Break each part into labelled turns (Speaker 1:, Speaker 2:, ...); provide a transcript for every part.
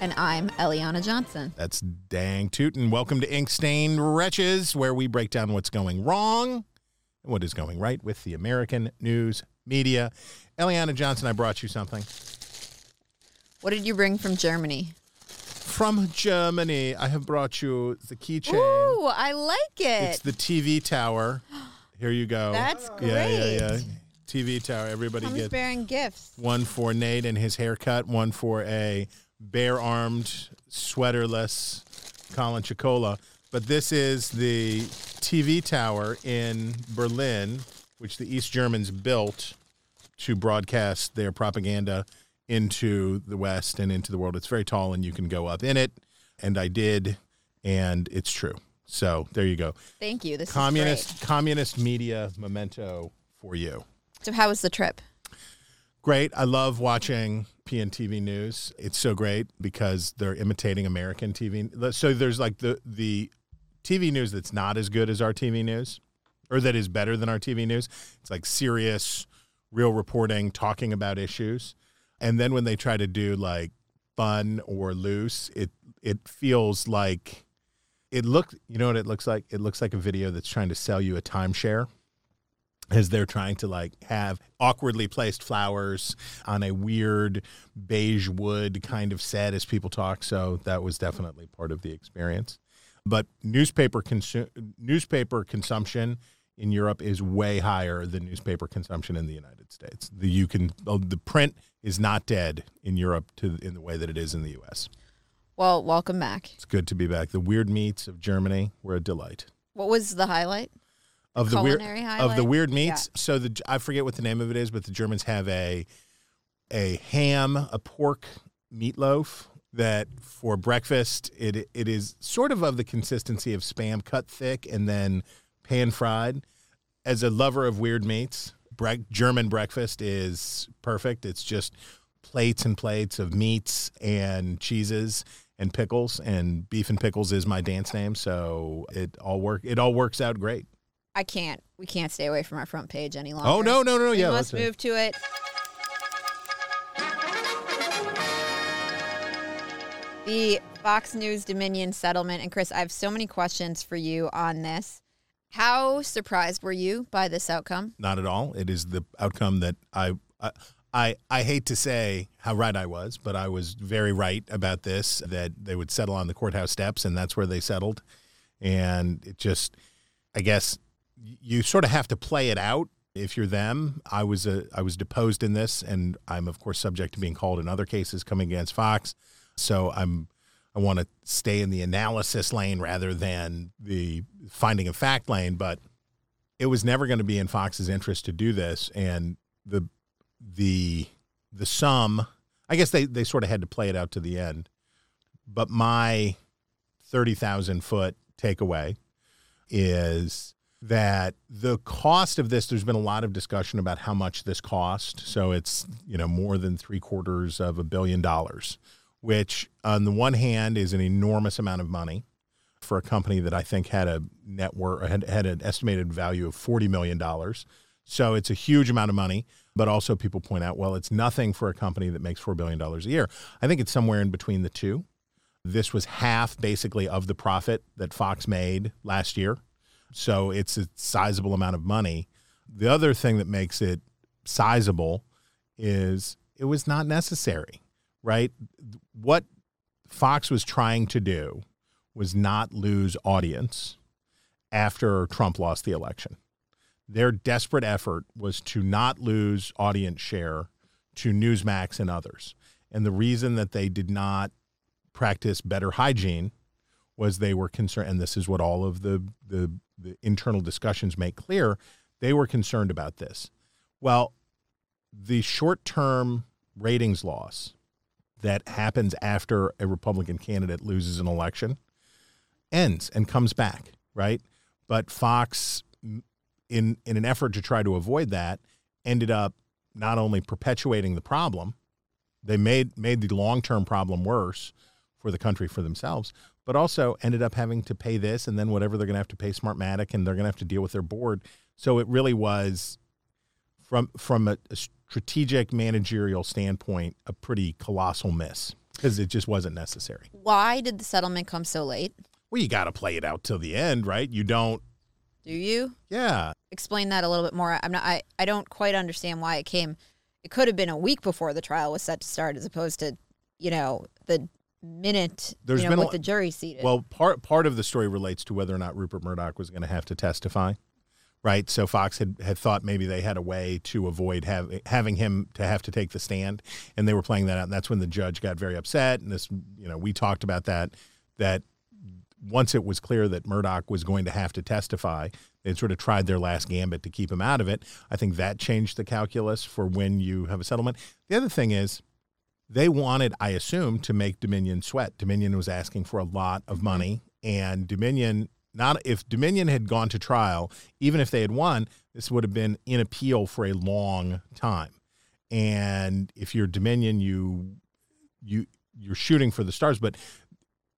Speaker 1: And I'm Eliana Johnson.
Speaker 2: That's dang tootin'. Welcome to Ink Stained Wretches, where we break down what's going wrong and what is going right with the American news media. Eliana Johnson, I brought you something.
Speaker 1: What did you bring from Germany?
Speaker 2: From Germany, I have brought you the keychain.
Speaker 1: Ooh, I like it.
Speaker 2: It's the TV tower. Here you go.
Speaker 1: That's
Speaker 2: Yeah, yeah, yeah. TV tower. Everybody
Speaker 1: Comes
Speaker 2: gets
Speaker 1: bearing gifts.
Speaker 2: one for Nate and his haircut, one for a bare armed, sweaterless Colin Chicola. But this is the TV tower in Berlin, which the East Germans built to broadcast their propaganda into the West and into the world. It's very tall and you can go up in it. And I did, and it's true. So there you go.
Speaker 1: Thank you. This
Speaker 2: Communist
Speaker 1: is
Speaker 2: communist media memento for you.
Speaker 1: So, how was the trip?
Speaker 2: Great. I love watching PNTV News. It's so great because they're imitating American TV. So there's like the the TV news that's not as good as our TV news, or that is better than our TV news. It's like serious, real reporting, talking about issues. And then when they try to do like fun or loose, it it feels like it look. You know what it looks like? It looks like a video that's trying to sell you a timeshare as they're trying to like have awkwardly placed flowers on a weird beige wood kind of set as people talk. So that was definitely part of the experience. But newspaper consu- newspaper consumption in Europe is way higher than newspaper consumption in the United States. The you can oh, the print is not dead in Europe to in the way that it is in the U.S.
Speaker 1: Well, welcome back.
Speaker 2: It's good to be back. The weird meats of Germany were a delight.
Speaker 1: What was the highlight?
Speaker 2: Of the weird
Speaker 1: culinary
Speaker 2: of the weird meats. So the I forget what the name of it is, but the Germans have a a ham, a pork meatloaf that for breakfast it it is sort of of the consistency of spam cut thick and then pan fried. As a lover of weird meats, bre- German breakfast is perfect. It's just plates and plates of meats and cheeses and pickles and beef and pickles is my dance name, so it all work it all works out great.
Speaker 1: I can't. We can't stay away from our front page any longer.
Speaker 2: Oh no, no, no,
Speaker 1: We
Speaker 2: yeah.
Speaker 1: must
Speaker 2: let's-
Speaker 1: move to it. The Fox News Dominion settlement. And Chris, I have so many questions for you on this. How surprised were you by this outcome?
Speaker 2: Not at all. It is the outcome that I, I I I hate to say how right I was, but I was very right about this that they would settle on the courthouse steps and that's where they settled. And it just I guess you sort of have to play it out if you're them. I was a I was deposed in this and I'm of course subject to being called in other cases coming against Fox. So I'm I want to stay in the analysis lane rather than the finding of fact lane, but it was never going to be in Fox's interest to do this, and the the the sum. I guess they they sort of had to play it out to the end. But my thirty thousand foot takeaway is that the cost of this. There's been a lot of discussion about how much this cost. So it's you know more than three quarters of a billion dollars, which on the one hand is an enormous amount of money for a company that I think had a net worth had, had an estimated value of forty million dollars. So it's a huge amount of money, but also people point out, well, it's nothing for a company that makes four billion dollars a year. I think it's somewhere in between the two. This was half basically of the profit that Fox made last year. So it's a sizable amount of money. The other thing that makes it sizable is it was not necessary, right? What Fox was trying to do was not lose audience after Trump lost the election. Their desperate effort was to not lose audience share to Newsmax and others. And the reason that they did not practice better hygiene was they were concerned, and this is what all of the, the, the internal discussions make clear, they were concerned about this. Well, the short term ratings loss that happens after a Republican candidate loses an election ends and comes back, right? But Fox, mm, in in an effort to try to avoid that, ended up not only perpetuating the problem, they made made the long term problem worse for the country for themselves, but also ended up having to pay this and then whatever they're going to have to pay Smartmatic and they're going to have to deal with their board. So it really was from from a, a strategic managerial standpoint a pretty colossal miss because it just wasn't necessary.
Speaker 1: Why did the settlement come so late?
Speaker 2: Well, you got to play it out till the end, right? You don't.
Speaker 1: Do you
Speaker 2: Yeah,
Speaker 1: explain that a little bit more? I'm not. I, I don't quite understand why it came. It could have been a week before the trial was set to start, as opposed to, you know, the minute
Speaker 2: There's
Speaker 1: you know
Speaker 2: been a
Speaker 1: with
Speaker 2: lo-
Speaker 1: the jury seated.
Speaker 2: Well, part part of the story relates to whether or not Rupert Murdoch was going to have to testify, right? So Fox had, had thought maybe they had a way to avoid have, having him to have to take the stand, and they were playing that out. And that's when the judge got very upset. And this, you know, we talked about that. That once it was clear that Murdoch was going to have to testify, they sort of tried their last gambit to keep him out of it. I think that changed the calculus for when you have a settlement. The other thing is they wanted, I assume, to make Dominion sweat. Dominion was asking for a lot of money, and Dominion not if Dominion had gone to trial, even if they had won, this would have been in appeal for a long time. And if you're Dominion, you you you're shooting for the stars. But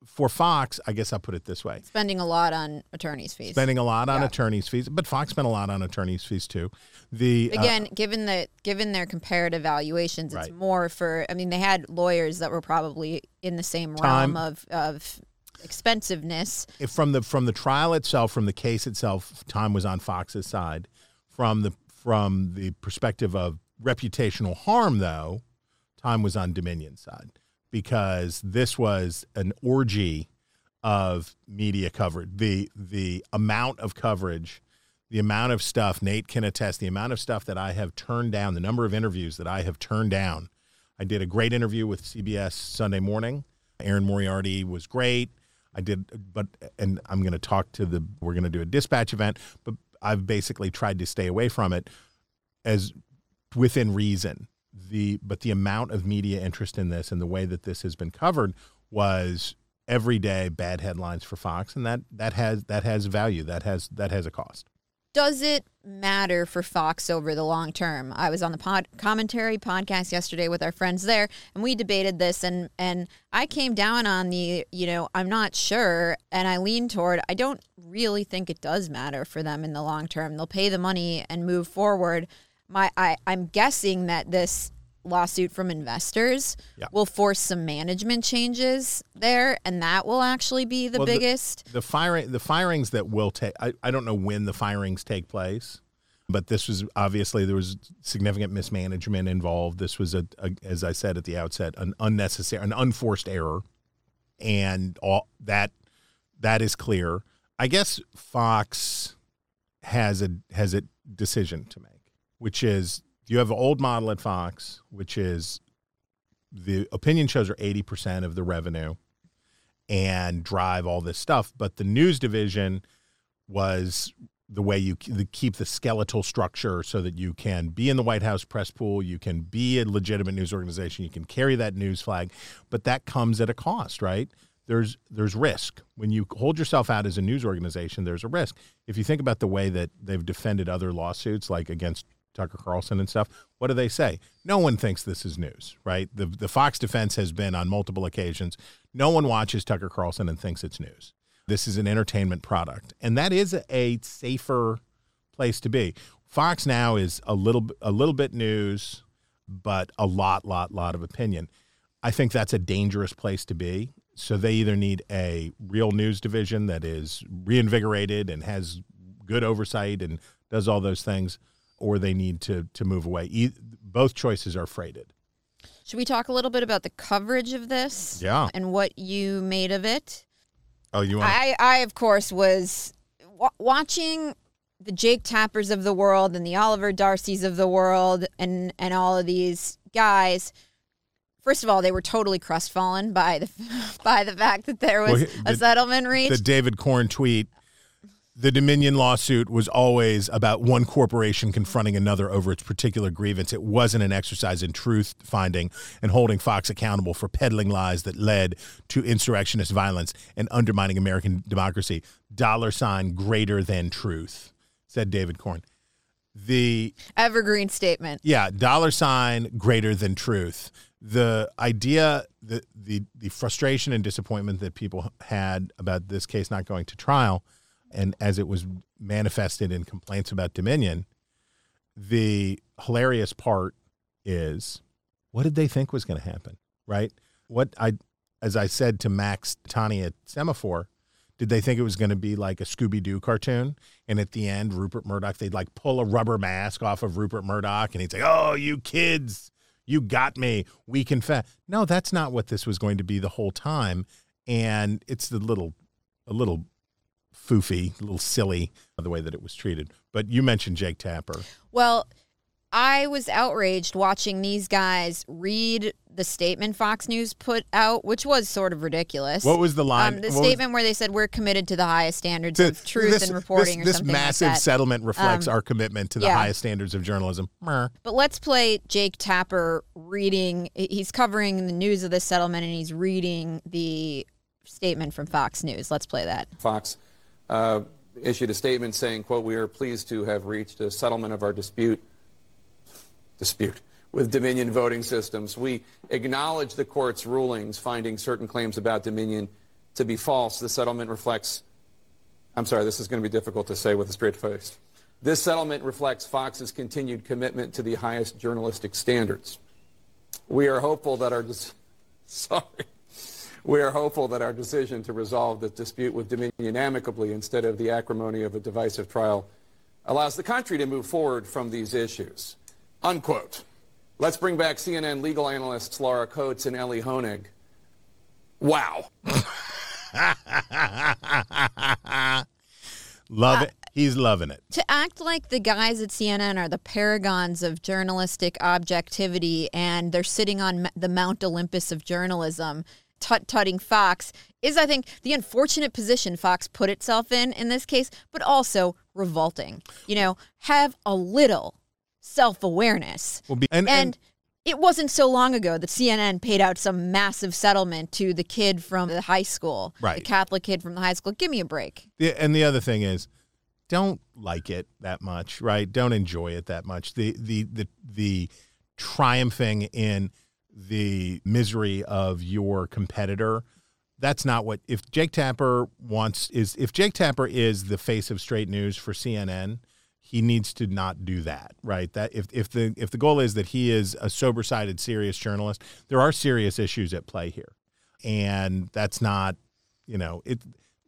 Speaker 2: for Fox, I guess I'll put it this way:
Speaker 1: spending a lot on attorney's fees.
Speaker 2: spending a lot on
Speaker 1: Yeah.
Speaker 2: attorney's fees, but Fox spent a lot on attorney's fees too. The uh,
Speaker 1: Again, given the given their comparative valuations, it's
Speaker 2: Right.
Speaker 1: more for. I mean, they had lawyers that were probably in the same
Speaker 2: Time.
Speaker 1: realm of of expensiveness.
Speaker 2: if from the from the trial itself, from the case itself, time was on Fox's side. From the from the perspective of reputational harm, though, time was on Dominion's side because this was an orgy of media coverage. The the amount of coverage, the amount of stuff Nate can attest, the amount of stuff that I have turned down, the number of interviews that I have turned down. I did a great interview with CBS Sunday Morning. Erin Moriarty was great. I did, but and I'm going to talk to the. We're going to do a dispatch event, but I've basically tried to stay away from it as within reason. The but the amount of media interest in this and the way that this has been covered was every day bad headlines for Fox, and that that has that has value. That has that has a cost.
Speaker 1: Does it matter for Fox over the long term? I was on the pod commentary podcast yesterday with our friends there, and we debated this, and and I came down on the, you know, I'm not sure, and I lean toward I don't really think it does matter for them in the long term. They'll pay the money and move forward. My I I'm guessing that this lawsuit from investors
Speaker 2: Yeah.
Speaker 1: will force some management changes there, and that will actually be the
Speaker 2: Well, the-
Speaker 1: biggest.
Speaker 2: the firing the firings that will take I, I don't know when the firings take place but this was obviously there was significant mismanagement involved this was a, a as i said at the outset an unnecessary an unforced error and all that that is clear i guess fox has a has a decision to make which is you have an old model at fox which is the opinion shows are 80% of the revenue and drive all this stuff. But the news division was the way you keep the skeletal structure so that you can be in the White House press pool, you can be a legitimate news organization, you can carry that news flag, but that comes at a cost, right? There's there's risk when you hold yourself out as a news organization. There's a risk. If you think about the way that they've defended other lawsuits, like against Tucker Carlson and stuff, what do they say? No one thinks this is news, right? The the Fox defense has been on multiple occasions. No one watches Tucker Carlson and thinks it's news. This is an entertainment product, and that is a safer place to be. Fox now is a little a little bit news, but a lot, lot, lot of opinion. I think that's a dangerous place to be. So they either need a real news division that is reinvigorated and has good oversight and does all those things, or they need to to move away. E- both choices are freighted.
Speaker 1: Should we talk a little bit about the coverage of this?
Speaker 2: Yeah.
Speaker 1: And what you made of it?
Speaker 2: Oh, you want?
Speaker 1: I, I of course, was wa- watching the Jake Tappers of the world and the Oliver Darcys of the world and, and all of these guys. First of all, they were totally crestfallen by the by the fact that there was
Speaker 2: Well,
Speaker 1: a settlement reached.
Speaker 2: the David Corn tweet. The Dominion lawsuit was always about one corporation confronting another over its particular grievance. It wasn't an exercise in truth finding and holding Fox accountable for peddling lies that led to insurrectionist violence and undermining American democracy. Dollar sign greater than truth, said David Corn. The
Speaker 1: Evergreen statement.
Speaker 2: yeah, dollar sign greater than truth. The idea, the the the frustration and disappointment that people had about this case not going to trial, and as it was manifested in complaints about Dominion, the hilarious part is, what did they think was going to happen? Right? What I, as I said to Max Tani at Semafor, did they think it was going to be like a Scooby Doo cartoon? And at the end, Rupert Murdoch, they'd like pull a rubber mask off of Rupert Murdoch and he'd say, Oh, you kids, you got me. We confess. No, that's not what this was going to be the whole time. And it's the little, a little foofy, a little silly the way that it was treated. But you mentioned Jake Tapper.
Speaker 1: Well, I was outraged watching these guys read the statement Fox News put out, which was sort of ridiculous.
Speaker 2: What was the line?
Speaker 1: Um, the
Speaker 2: What was-
Speaker 1: statement where they said we're committed to the highest standards
Speaker 2: To-
Speaker 1: of truth
Speaker 2: this-
Speaker 1: and reporting
Speaker 2: this,
Speaker 1: or
Speaker 2: this massive
Speaker 1: like that.
Speaker 2: settlement reflects
Speaker 1: Um,
Speaker 2: our commitment to the
Speaker 1: yeah.
Speaker 2: highest standards of journalism.
Speaker 1: But let's play Jake Tapper reading. He's covering the news of this settlement and he's reading the statement from Fox News. Let's play that.
Speaker 3: Fox Uh, issued a statement saying, quote, we are pleased to have reached a settlement of our dispute dispute with Dominion voting systems. We acknowledge the court's rulings finding certain claims about Dominion to be false. The settlement reflects I'm sorry, this is going to be difficult to say with a straight face. This settlement reflects Fox's continued commitment to the highest journalistic standards. We are hopeful that our sorry. We are hopeful that our decision to resolve the dispute with Dominion amicably instead of the acrimony of a divisive trial allows the country to move forward from these issues. Unquote. Let's bring back CNN legal analysts Laura Coates and Ellie Honig. Wow.
Speaker 2: Love it. He's loving it.
Speaker 1: to act like the guys at CNN are the paragons of journalistic objectivity and they're sitting on the Mount Olympus of journalism, tut tutting Fox, is, I think, the unfortunate position Fox put itself in in this case, but also revolting. You know, have a little self awareness.
Speaker 2: Well, be- and-
Speaker 1: and,
Speaker 2: and-
Speaker 1: it wasn't so long ago that CNN paid out some massive settlement to the kid from the high school,
Speaker 2: right.
Speaker 1: the Catholic kid from the high school. Give me a break.
Speaker 2: The, and the other thing is, don't like it that much, right? Don't enjoy it that much. The the the the triumphing in the misery of your competitor. That's not what if Jake Tapper wants is if Jake Tapper is the face of straight news for CNN, he needs to not do that, right? That if if the if the goal is that he is a sober-sided serious journalist, there are serious issues at play here. And that's not, you know, it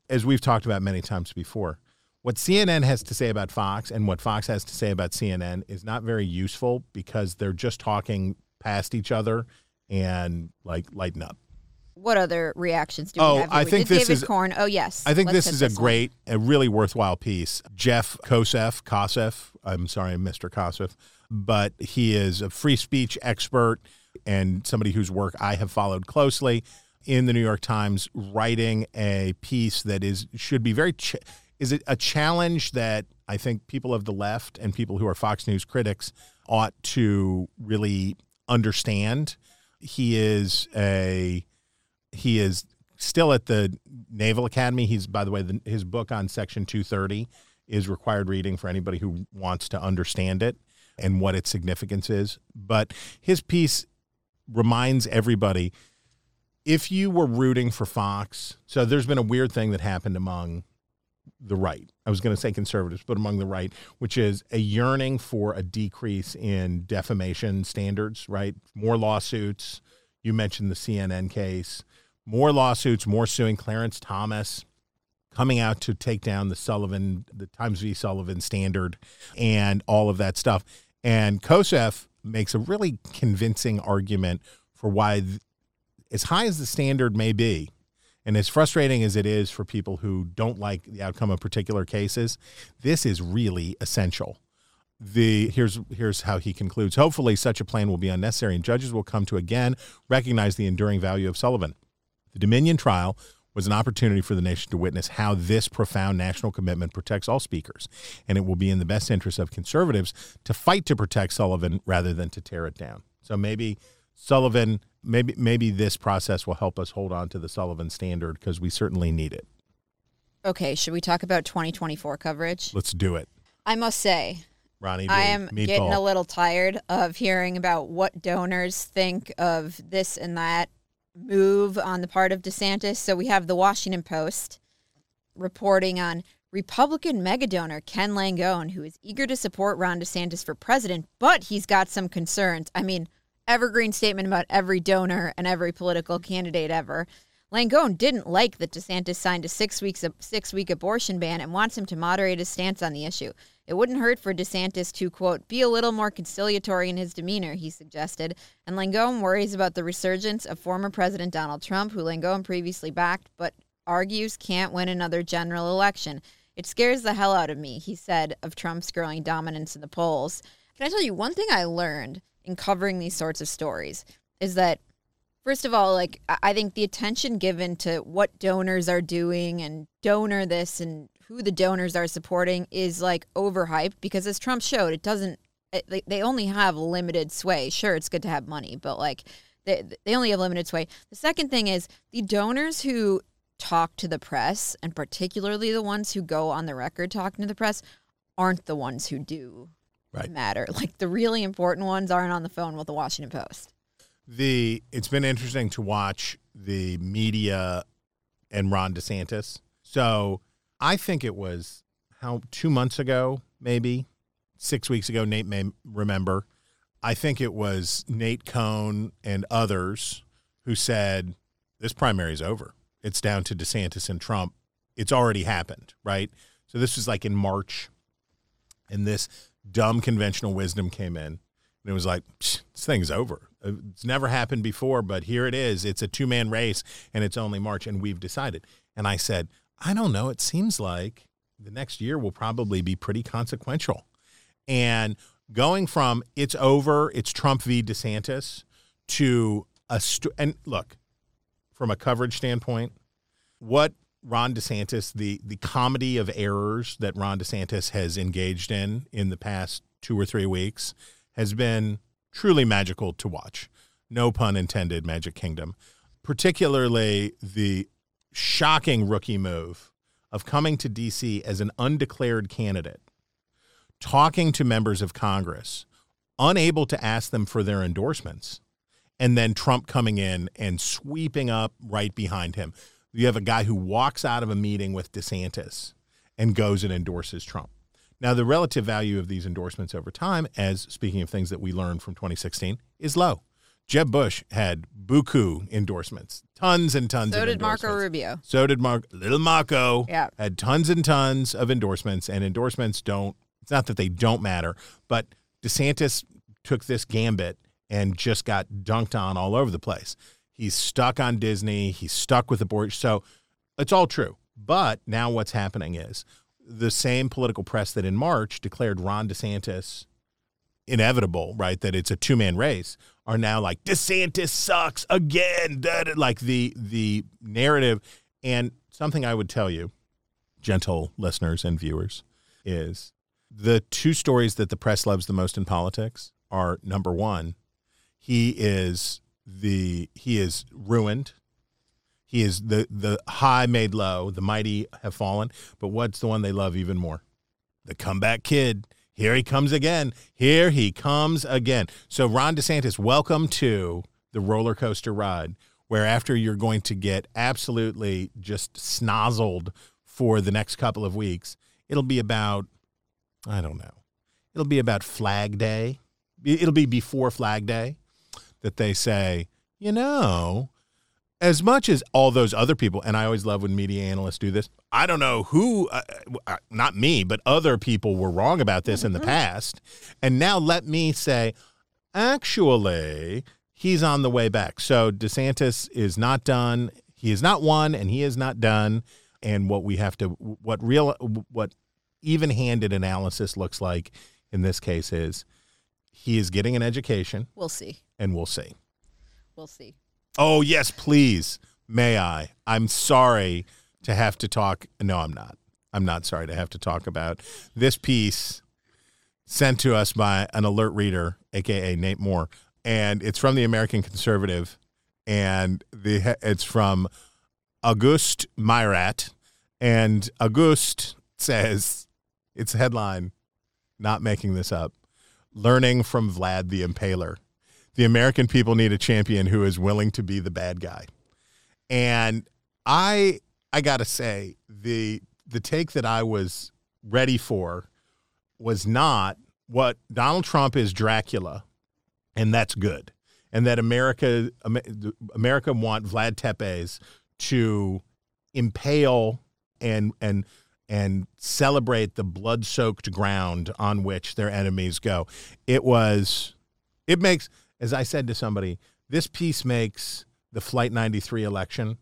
Speaker 2: as we've talked about many times before, what CNN has to say about Fox and what Fox has to say about CNN is not very useful because they're just talking past each other and like lighten up.
Speaker 1: What other reactions do
Speaker 2: Oh,
Speaker 1: we have? here?
Speaker 2: I think this
Speaker 1: David
Speaker 2: is-
Speaker 1: Corn. Oh yes,
Speaker 2: I think
Speaker 1: Let's
Speaker 2: this is a great, a really worthwhile piece. Jeff Kosseff, Kosseff, I'm sorry, Mr. Kosseff, but he is a free speech expert and somebody whose work I have followed closely in the New York Times, writing a piece that is should be very ch- is it a challenge that I think people of the left and people who are Fox News critics ought to really understand. He is a he is still at the Naval Academy. He's, by the way, the, his book on Section 230 is required reading for anybody who wants to understand it and what its significance is. But his piece reminds everybody if you were rooting for Fox, so there's been a weird thing that happened among the right. I was going to say conservatives, but among the right, which is a yearning for a decrease in defamation standards, right? More lawsuits. You mentioned the CNN case. More lawsuits, more suing Clarence Thomas coming out to take down the Sullivan, the Times v. Sullivan standard and all of that stuff. And Kosseff makes a really convincing argument for why, as high as the standard may be, and as frustrating as it is for people who don't like the outcome of particular cases, this is really essential. The here's here's how he concludes. Hopefully, such a plan will be unnecessary, and judges will come to again recognize the enduring value of Sullivan. The Dominion trial was an opportunity for the nation to witness how this profound national commitment protects all speakers. And it will be in the best interest of conservatives to fight to protect Sullivan rather than to tear it down. So maybe Sullivan, maybe maybe this process will help us hold on to the Sullivan standard because we certainly need it.
Speaker 1: Okay, should we talk about 2024 coverage?
Speaker 2: Let's do it.
Speaker 1: I must say,
Speaker 2: Ronnie,
Speaker 1: I am
Speaker 2: meatball.
Speaker 1: getting a little tired of hearing about what donors think of this and that move on the part of DeSantis. So we have the Washington Post reporting on Republican megadonor Ken Langone, who is eager to support Ron DeSantis for president, but he's got some concerns. I mean, evergreen statement about every donor and every political candidate ever. Langone didn't like that DeSantis signed a six weeks six week abortion ban and wants him to moderate his stance on the issue. It wouldn't hurt for DeSantis to quote be a little more conciliatory in his demeanor, he suggested. And Langone worries about the resurgence of former President Donald Trump, who Langone previously backed, but argues can't win another general election. It scares the hell out of me, he said, of Trump's growing dominance in the polls. Can I tell you one thing I learned in covering these sorts of stories is that First of all, like I think the attention given to what donors are doing and donor this and who the donors are supporting is like overhyped because as Trump showed, it doesn't. It, they only have limited sway. Sure, it's good to have money, but like they they only have limited sway. The second thing is the donors who talk to the press, and particularly the ones who go on the record talking to the press, aren't the ones who do
Speaker 2: Right.
Speaker 1: matter. Like the really important ones aren't on the phone with the Washington Post.
Speaker 2: the it's been interesting to watch the media and Ron DeSantis. So I think it was how two months ago, maybe six weeks ago. Nate may remember. I think it was Nate Cohn and others who said this primary is over. It's down to DeSantis and Trump. It's already happened, right? So this was like in March, and this dumb conventional wisdom came in, and it was like "Psh, this thing's over. Uh, It's never happened before, but here it is. It's a two man race, and it's only March, and we've decided. And I said, I don't know. It seems like the next year will probably be pretty consequential. And going from it's over, it's Trump v. DeSantis to a st- and look from a coverage standpoint, what Ron DeSantis, the the comedy of errors that Ron DeSantis has engaged in in the past two or three weeks has been truly magical to watch. No pun intended, Magic Kingdom. Particularly the shocking rookie move of coming to DC as an undeclared candidate, talking to members of Congress, unable to ask them for their endorsements, and then Trump coming in and sweeping up right behind him. You have a guy who walks out of a meeting with DeSantis and goes and endorses Trump. Now, the relative value of these endorsements over time, as speaking of things that we learned from 2016, is low. Jeb Bush had buku endorsements, tons and tons
Speaker 1: So did Marco. Rubio.
Speaker 2: So did Mark Little Marco.
Speaker 1: Yeah.
Speaker 2: Had tons and tons of endorsements, and endorsements don't it's not that they don't matter, but DeSantis took this gambit and just got dunked on all over the place. He's stuck on Disney, he's stuck with the board. So it's all true. But now what's happening is the same political press that in March declared Ron DeSantis inevitable, right? That it's a two man race, are now like DeSantis sucks again. Like the the narrative, and something I would tell you, gentle listeners and viewers, is the two stories that the press loves the most in politics are number one, he is the he is ruined. He is the the high made low, the mighty have fallen. But what's the one they love even more? The comeback kid. Here he comes again. Here he comes again. So, Ron DeSantis, welcome to the roller coaster ride, where after you're going to get absolutely just snozzled for the next couple of weeks, it'll be about, I don't know, it'll be about Flag Day. It'll be before Flag Day that they say, you know, as much as all those other people, and I always love when media analysts do this. I don't know who, uh, uh, not me, but other people were wrong about this in the past, and now let me say, actually, he's on the way back. So DeSantis is not done. He is not won, and he is not done. And what we have to, what real, what even-handed analysis looks like in this case is, he is getting an education,
Speaker 1: We'll see.
Speaker 2: and we'll see.
Speaker 1: We'll see.
Speaker 2: Oh yes, please may I? I'm sorry to have to talk. No, I'm not. I'm not sorry to have to talk about this piece sent to us by an alert reader, aka Nate Moore, and it's from the American Conservative, and the it's from Auguste Meyrat, and Auguste says its a headline, not making this up, learning from Vlad the Impaler. The American people need a champion who is willing to be the bad guy. And I I got to say the the take that I was ready for was not what Donald Trump is Dracula and that's good. And that America America want Vlad Tepes to impale and and and celebrate the blood-soaked ground on which their enemies go. It was it makes as I said to somebody, this piece makes the Flight 93 election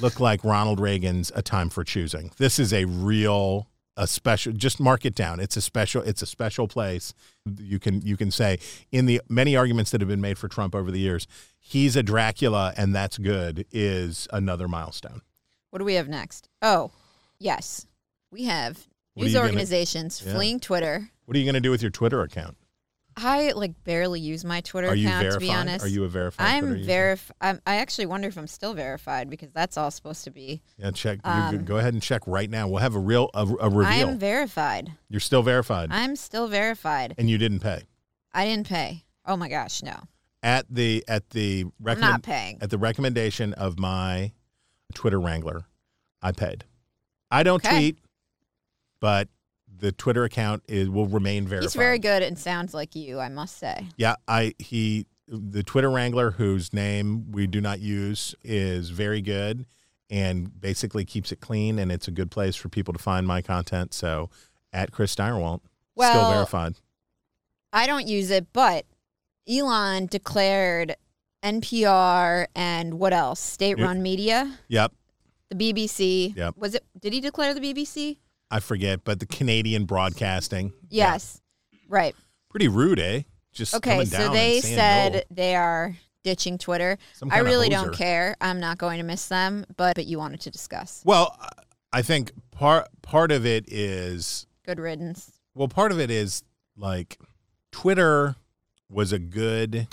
Speaker 2: look like Ronald Reagan's A Time for Choosing. This is a real a special just mark it down it's a special it's a special place you can you can say in the many arguments that have been made for Trump over the years he's a Dracula and that's good is another milestone
Speaker 1: What do we have next? Oh, yes. We have
Speaker 2: What
Speaker 1: news
Speaker 2: you gonna-
Speaker 1: organizations
Speaker 2: Yeah.
Speaker 1: fleeing Twitter.
Speaker 2: what are you going to do with your Twitter account
Speaker 1: I like barely use my Twitter
Speaker 2: are you
Speaker 1: account
Speaker 2: verified
Speaker 1: to be honest.
Speaker 2: are you a verified
Speaker 1: I'm
Speaker 2: user?
Speaker 1: verif. I'm, actually wonder if I'm still verified because that's all supposed to be.
Speaker 2: yeah check
Speaker 1: Um,
Speaker 2: go ahead and check right now we'll have a real a, a
Speaker 1: I
Speaker 2: reveal I
Speaker 1: am verified.
Speaker 2: you're still verified
Speaker 1: I'm still verified.
Speaker 2: and you didn't pay
Speaker 1: I didn't pay. Oh my gosh, no.
Speaker 2: at the at the
Speaker 1: I'm
Speaker 2: recommend,
Speaker 1: not paying.
Speaker 2: at the recommendation of my Twitter wrangler, I paid. I don't
Speaker 1: Okay.
Speaker 2: tweet, but the Twitter account is will remain verified.
Speaker 1: He's very good and sounds like you, I must say.
Speaker 2: Yeah, I he the Twitter wrangler whose name we do not use is very good and basically keeps it clean and it's a good place for people to find my content. So at Chris Stirewalt, still verified.
Speaker 1: I don't use it, but Elon declared NPR and what else? State run media,
Speaker 2: Yep,
Speaker 1: the BBC.
Speaker 2: Yep.
Speaker 1: Was it did he declare the BBC?
Speaker 2: I forget, but the Canadian broadcasting.
Speaker 1: Yes. Right.
Speaker 2: Pretty rude, eh? Just
Speaker 1: Okay, so they said
Speaker 2: no.
Speaker 1: they are ditching Twitter. I really don't care. I'm not going to miss them, but but you wanted to discuss.
Speaker 2: Well, I think part part of it is
Speaker 1: Good riddance.
Speaker 2: well, part of it is like Twitter was a good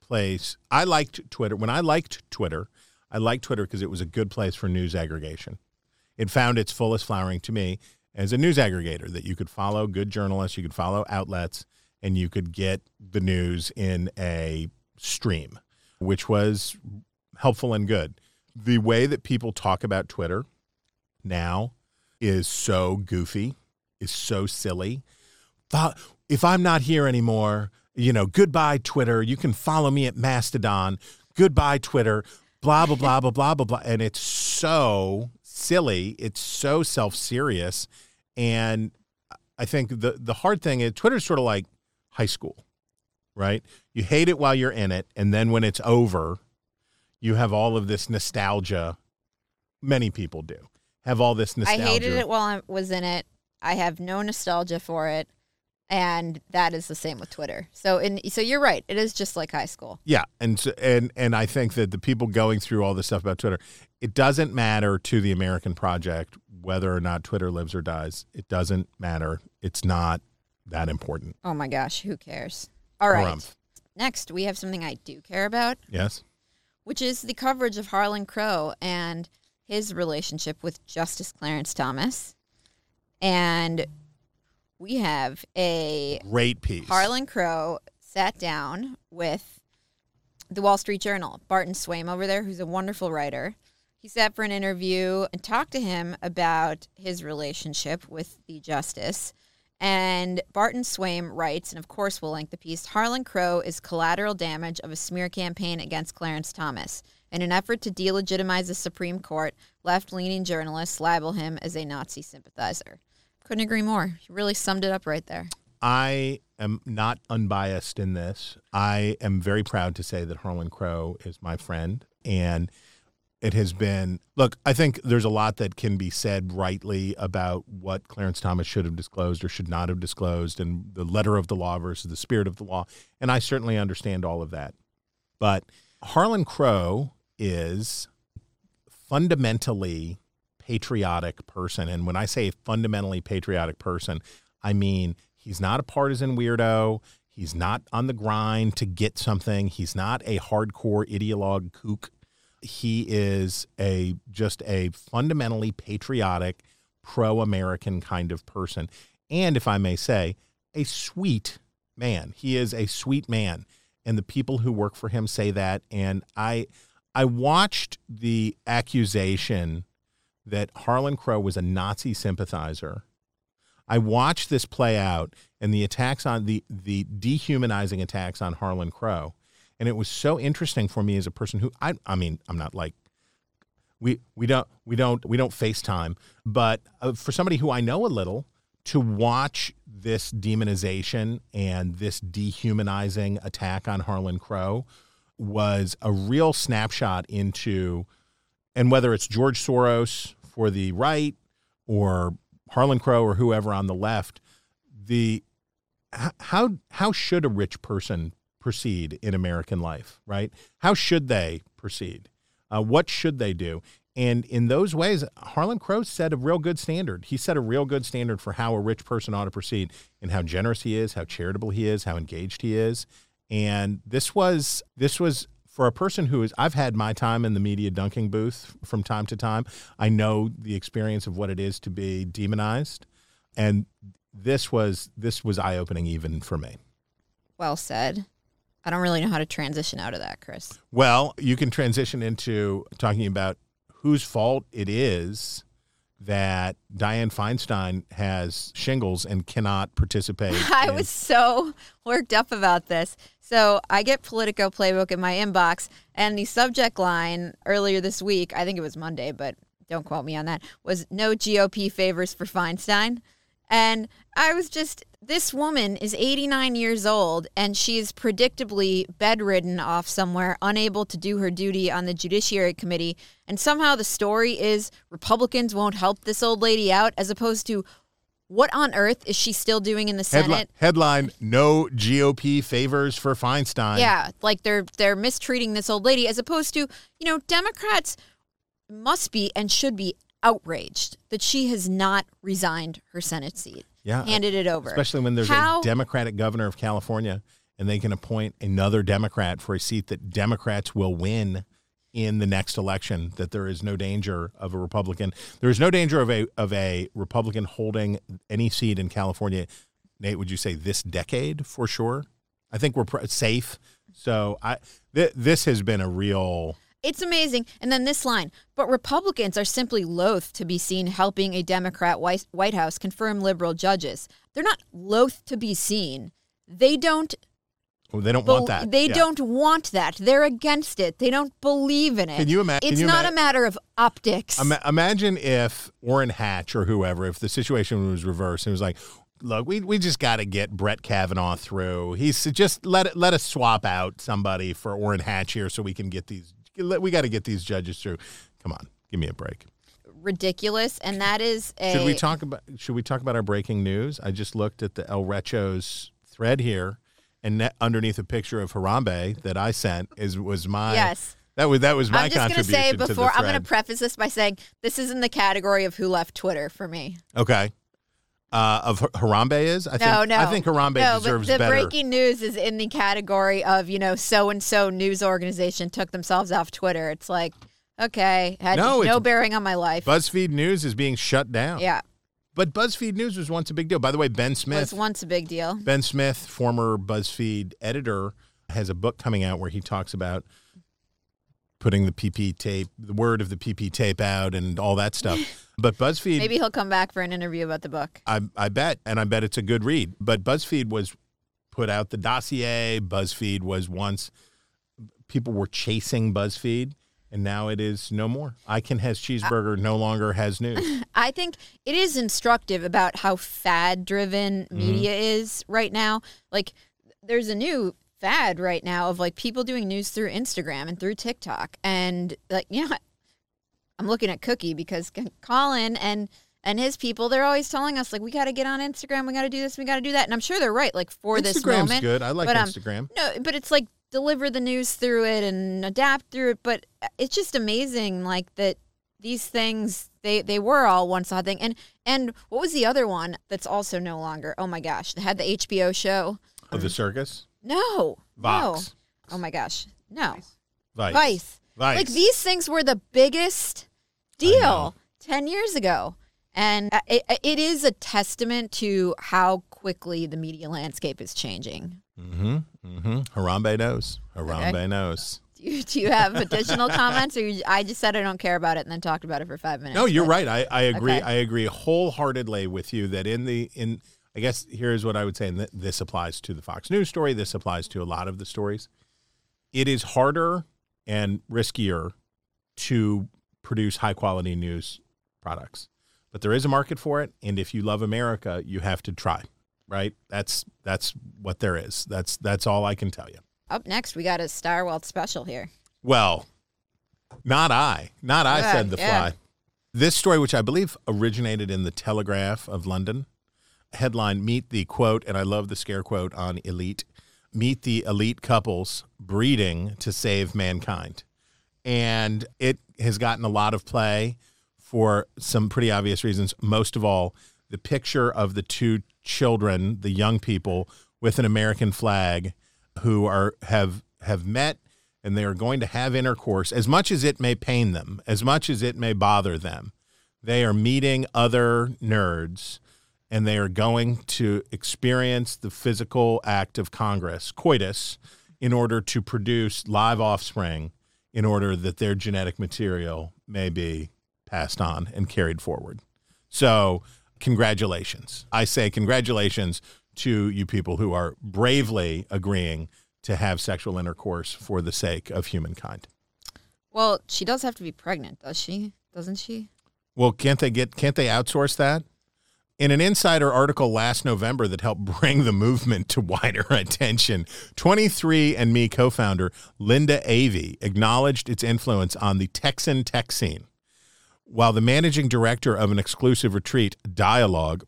Speaker 2: place. I liked Twitter when I liked Twitter. I liked Twitter because it was a good place for news aggregation. It found its fullest flowering to me as a news aggregator that you could follow good journalists, you could follow outlets, and you could get the news in a stream, which was helpful and good. The way that people talk about Twitter now is so goofy, is so silly. If I'm not here anymore, you know, goodbye, Twitter. You can follow me at Mastodon. Goodbye, Twitter. Blah, blah, blah, blah, blah, blah, blah. And it's so silly. It's so self serious. And I think the, the hard thing is Twitter's sort of like high school, right? You hate it while you're in it. And then when it's over, you have all of this nostalgia. Many people do have all this nostalgia.
Speaker 1: I hated it while I was in it. I have no nostalgia for it. And that is the same with Twitter. So in so you're right. It is just like high school.
Speaker 2: Yeah, and so, and and I think that the people going through all this stuff about Twitter, it doesn't matter to the American project whether or not Twitter lives or dies. It doesn't matter. It's not that important.
Speaker 1: Oh my gosh, who cares? All right.
Speaker 2: Harumph.
Speaker 1: Next, we have something I do care about,
Speaker 2: Yes.
Speaker 1: which is the coverage of Harlan Crow and his relationship with Justice Clarence Thomas. And we have a
Speaker 2: Great piece.
Speaker 1: Harlan Crow sat down with the Wall Street Journal, Barton Swaim over there, who's a wonderful writer. He sat for an interview and talked to him about his relationship with the justice. And Barton Swaim writes, and of course we'll link the piece Harlan Crow is collateral damage of a smear campaign against Clarence Thomas. In an effort to delegitimize the Supreme Court, left leaning journalists label him as a Nazi sympathizer. Couldn't agree more. You really summed it up right there.
Speaker 2: I am not unbiased in this. I am very proud to say that Harlan Crow is my friend. And it has been, look, I think there's a lot that can be said rightly about what Clarence Thomas should have disclosed or should not have disclosed and the letter of the law versus the spirit of the law. And I certainly understand all of that. But Harlan Crow is fundamentally patriotic person. And when I say fundamentally patriotic person, I mean he's not a partisan weirdo. He's not on the grind to get something. He's not a hardcore ideologue kook. He is a just a fundamentally patriotic, pro-American kind of person. And if I may say, a sweet man. He is a sweet man. And the people who work for him say that. And I I watched the accusation that Harlan Crow was a Nazi sympathizer. I watched this play out and the attacks on the the dehumanizing attacks on Harlan Crow. And it was so interesting for me as a person who I I mean, I'm not like we we don't we don't we don't FaceTime, but uh, for somebody who I know a little to watch this demonization and this dehumanizing attack on Harlan Crow was a real snapshot into and whether it's George Soros for the right or Harlan Crow or whoever on the left, the how how should a rich person proceed in American life, right? How should they proceed? Uh, what should they do? And in those ways, Harlan Crow set a real good standard. He set a real good standard for how a rich person ought to proceed and how generous he is, how charitable he is, how engaged he is. And this was this was for a person who is I've had my time in the media dunking booth from time to time. I know the experience of what it is to be demonized. And this was this was eye opening even for me.
Speaker 1: Well said. I don't really know how to transition out of that, Chris.
Speaker 2: Well, you can transition into talking about whose fault it is that Dianne Feinstein has shingles and cannot participate.
Speaker 1: I
Speaker 2: in-
Speaker 1: was so worked up about this. So I get Politico Playbook in my inbox, and the subject line earlier this week, I think it was Monday, but don't quote me on that, was no GOP favors for Feinstein. And I was just, this woman is 89 years old and she is predictably bedridden off somewhere, unable to do her duty on the Judiciary Committee. And somehow the story is Republicans won't help this old lady out, as opposed to what on earth is she still doing in the Senate?
Speaker 2: headline: No GOP favors for Feinstein.
Speaker 1: Yeah, like they're they're mistreating this old lady as opposed to, you know, Democrats must be and should be outraged that she has not resigned her Senate seat.
Speaker 2: Yeah,
Speaker 1: Handed it over.
Speaker 2: Especially when there's
Speaker 1: How-
Speaker 2: a Democratic governor of California and they can appoint another Democrat for a seat that Democrats will win in the next election. That there is no danger of a Republican. There is no danger of a of a Republican holding any seat in California. Nate, would you say this decade for sure? I think we're pr- safe. So I th- this has been a real.
Speaker 1: It's amazing. And then this line, but Republicans are simply loath to be seen helping a Democrat White House confirm liberal judges. They're not loath to be seen. They don't
Speaker 2: They don't
Speaker 1: bel-
Speaker 2: want that.
Speaker 1: They
Speaker 2: Yeah.
Speaker 1: don't want that. They're against it. They don't believe in it.
Speaker 2: Can you ima- can
Speaker 1: It's
Speaker 2: you
Speaker 1: not
Speaker 2: ima-
Speaker 1: a matter of optics.
Speaker 2: Ima- imagine if Orrin Hatch or whoever, if the situation was reversed, and it was like, look, we, we just got to get Brett Kavanaugh through. He's just let it, let us swap out somebody for Orrin Hatch here so we can get these. We got to get these judges through. Come on, give me a break.
Speaker 1: ridiculous, and that is a.
Speaker 2: Should we talk about Should we talk about our breaking news? I just looked at the El Recho's thread here, and ne- underneath a picture of Harambe that I sent is was my
Speaker 1: Yes.
Speaker 2: That was that was my
Speaker 1: I'm just gonna
Speaker 2: contribution
Speaker 1: say
Speaker 2: to
Speaker 1: before I'm gonna preface this by saying this is in the category of who left Twitter for me.
Speaker 2: Okay. Uh, of Har- Harambe is? I
Speaker 1: no,
Speaker 2: think,
Speaker 1: no,
Speaker 2: I think Harambe
Speaker 1: no,
Speaker 2: deserves
Speaker 1: but the
Speaker 2: better.
Speaker 1: breaking news is in the category of you know so and so news organization took themselves off Twitter. It's like okay, had
Speaker 2: No,
Speaker 1: no, bearing on my life.
Speaker 2: BuzzFeed News is being shut down.
Speaker 1: yeah,
Speaker 2: But BuzzFeed News was once a big deal. By the way, Ben Smith was
Speaker 1: once a big deal.
Speaker 2: Ben Smith, former BuzzFeed editor, has a book coming out where he talks about putting the PP tape, the word of the PP tape out, and all that stuff. But BuzzFeed,
Speaker 1: Maybe he'll come back for an interview about the book.
Speaker 2: I, I bet, and I bet it's a good read. But BuzzFeed was put out the dossier. BuzzFeed was once people were chasing BuzzFeed, and now it is no more. I can has cheeseburger no longer has news.
Speaker 1: I think it is instructive about how fad driven
Speaker 2: Mm-hmm.
Speaker 1: media is right now. Like, there's a new fad right now of like people doing news through Instagram and through TikTok. And, like, you know, I'm looking at Cookie because Colin and and his people, they're always telling us like we got to get on Instagram, we got to do this, we got to do that, and I'm sure they're right. Like for this moment,
Speaker 2: good. I like
Speaker 1: but, um,
Speaker 2: Instagram.
Speaker 1: No, but it's like deliver the news through it and adapt through it. But it's just amazing, like that these things they they were all one saw thing. And and what was the other one that's also no longer? Oh my gosh, they had the HBO show.
Speaker 2: Of the circus?
Speaker 1: No,
Speaker 2: Vox.
Speaker 1: no. Oh my gosh, no.
Speaker 2: Vice.
Speaker 1: Vice.
Speaker 2: Vice.
Speaker 1: Like these things were the biggest deal 10 years ago. And uh, it, it is a testament to how quickly the media landscape is changing.
Speaker 2: Mm-hmm. Mm-hmm. Harambe knows. Harambe
Speaker 1: Okay.
Speaker 2: knows.
Speaker 1: Do you, do you have additional comments, or you, I just said I don't care about it and then talked about it for five minutes?
Speaker 2: No, you're
Speaker 1: but-
Speaker 2: right. I, I agree.
Speaker 1: Okay.
Speaker 2: I agree wholeheartedly with you that in the in I guess here's what I would say, and th- this applies to the Fox News story. This applies to a lot of the stories. It is harder and riskier to produce high quality news products, but there is a market for it. And if you love America, you have to try. Right? That's that's what there is. That's that's all I can tell you.
Speaker 1: Up next, we got a Star special here.
Speaker 2: Well, not I. Not I
Speaker 1: Yeah,
Speaker 2: said the
Speaker 1: yeah.
Speaker 2: fly. This story, which I believe originated in the Telegraph of London, headline Meet the quote, and I love the scare quote on elite Meet the elite couples breeding to save mankind. And it has gotten a lot of play for some pretty obvious reasons. Most of all, the picture of the two children, the young people with an American flag who are have have met and they are going to have intercourse as much as it may pain them, as much as it may bother them. They are meeting other nerds and they are going to experience the physical act of Congress, coitus, in order to produce live offspring in order that their genetic material may be passed on and carried forward. So, congratulations. I say congratulations to you people who are bravely agreeing to have sexual intercourse for the sake of humankind.
Speaker 1: Well, she does have to be pregnant, does she? Doesn't she?
Speaker 2: Well, can't they get can't they outsource that? In an insider article last November that helped bring the movement to wider attention, 23andMe co-founder Linda Avey acknowledged its influence on the Texan tech scene. While the managing director of an exclusive retreat, Dialogue,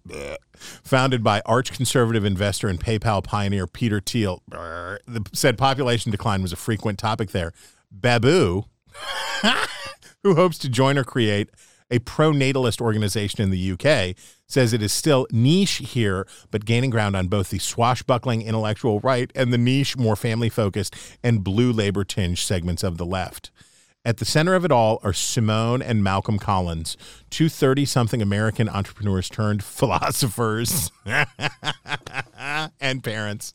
Speaker 2: founded by arch conservative investor and PayPal pioneer Peter Thiel, said population decline was a frequent topic there. Babu, who hopes to join or create a pro-natalist organization in the UK, says it is still niche here, but gaining ground on both the swashbuckling intellectual right and the niche, more family-focused and blue labor tinge segments of the left. At the center of it all are Simone and Malcolm Collins, two 30 something American entrepreneurs turned philosophers and parents.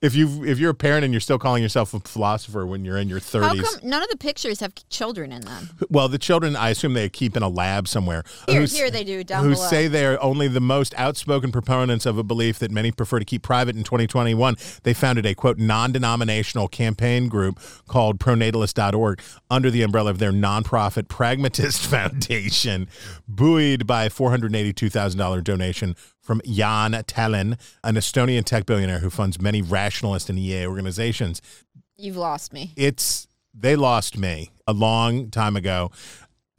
Speaker 2: If you if you're a parent and you're still calling yourself a philosopher when you're in your 30s.
Speaker 1: How come none of the pictures have children in them?
Speaker 2: Well, the children, I assume they keep in a lab somewhere.
Speaker 1: Here-
Speaker 2: who
Speaker 1: here they do, down
Speaker 2: Who
Speaker 1: below.
Speaker 2: say they are only the most outspoken proponents of a belief that many prefer to keep private. In 2021, they founded a quote non-denominational campaign group called Pronatalist.org under the umbrella of their nonprofit Pragmatist Foundation, buoyed by a $482,000 donation from Jaan Tallinn, an Estonian tech billionaire who funds many rationalist and EA organizations
Speaker 1: You've lost me.
Speaker 2: it's they lost me a long time ago.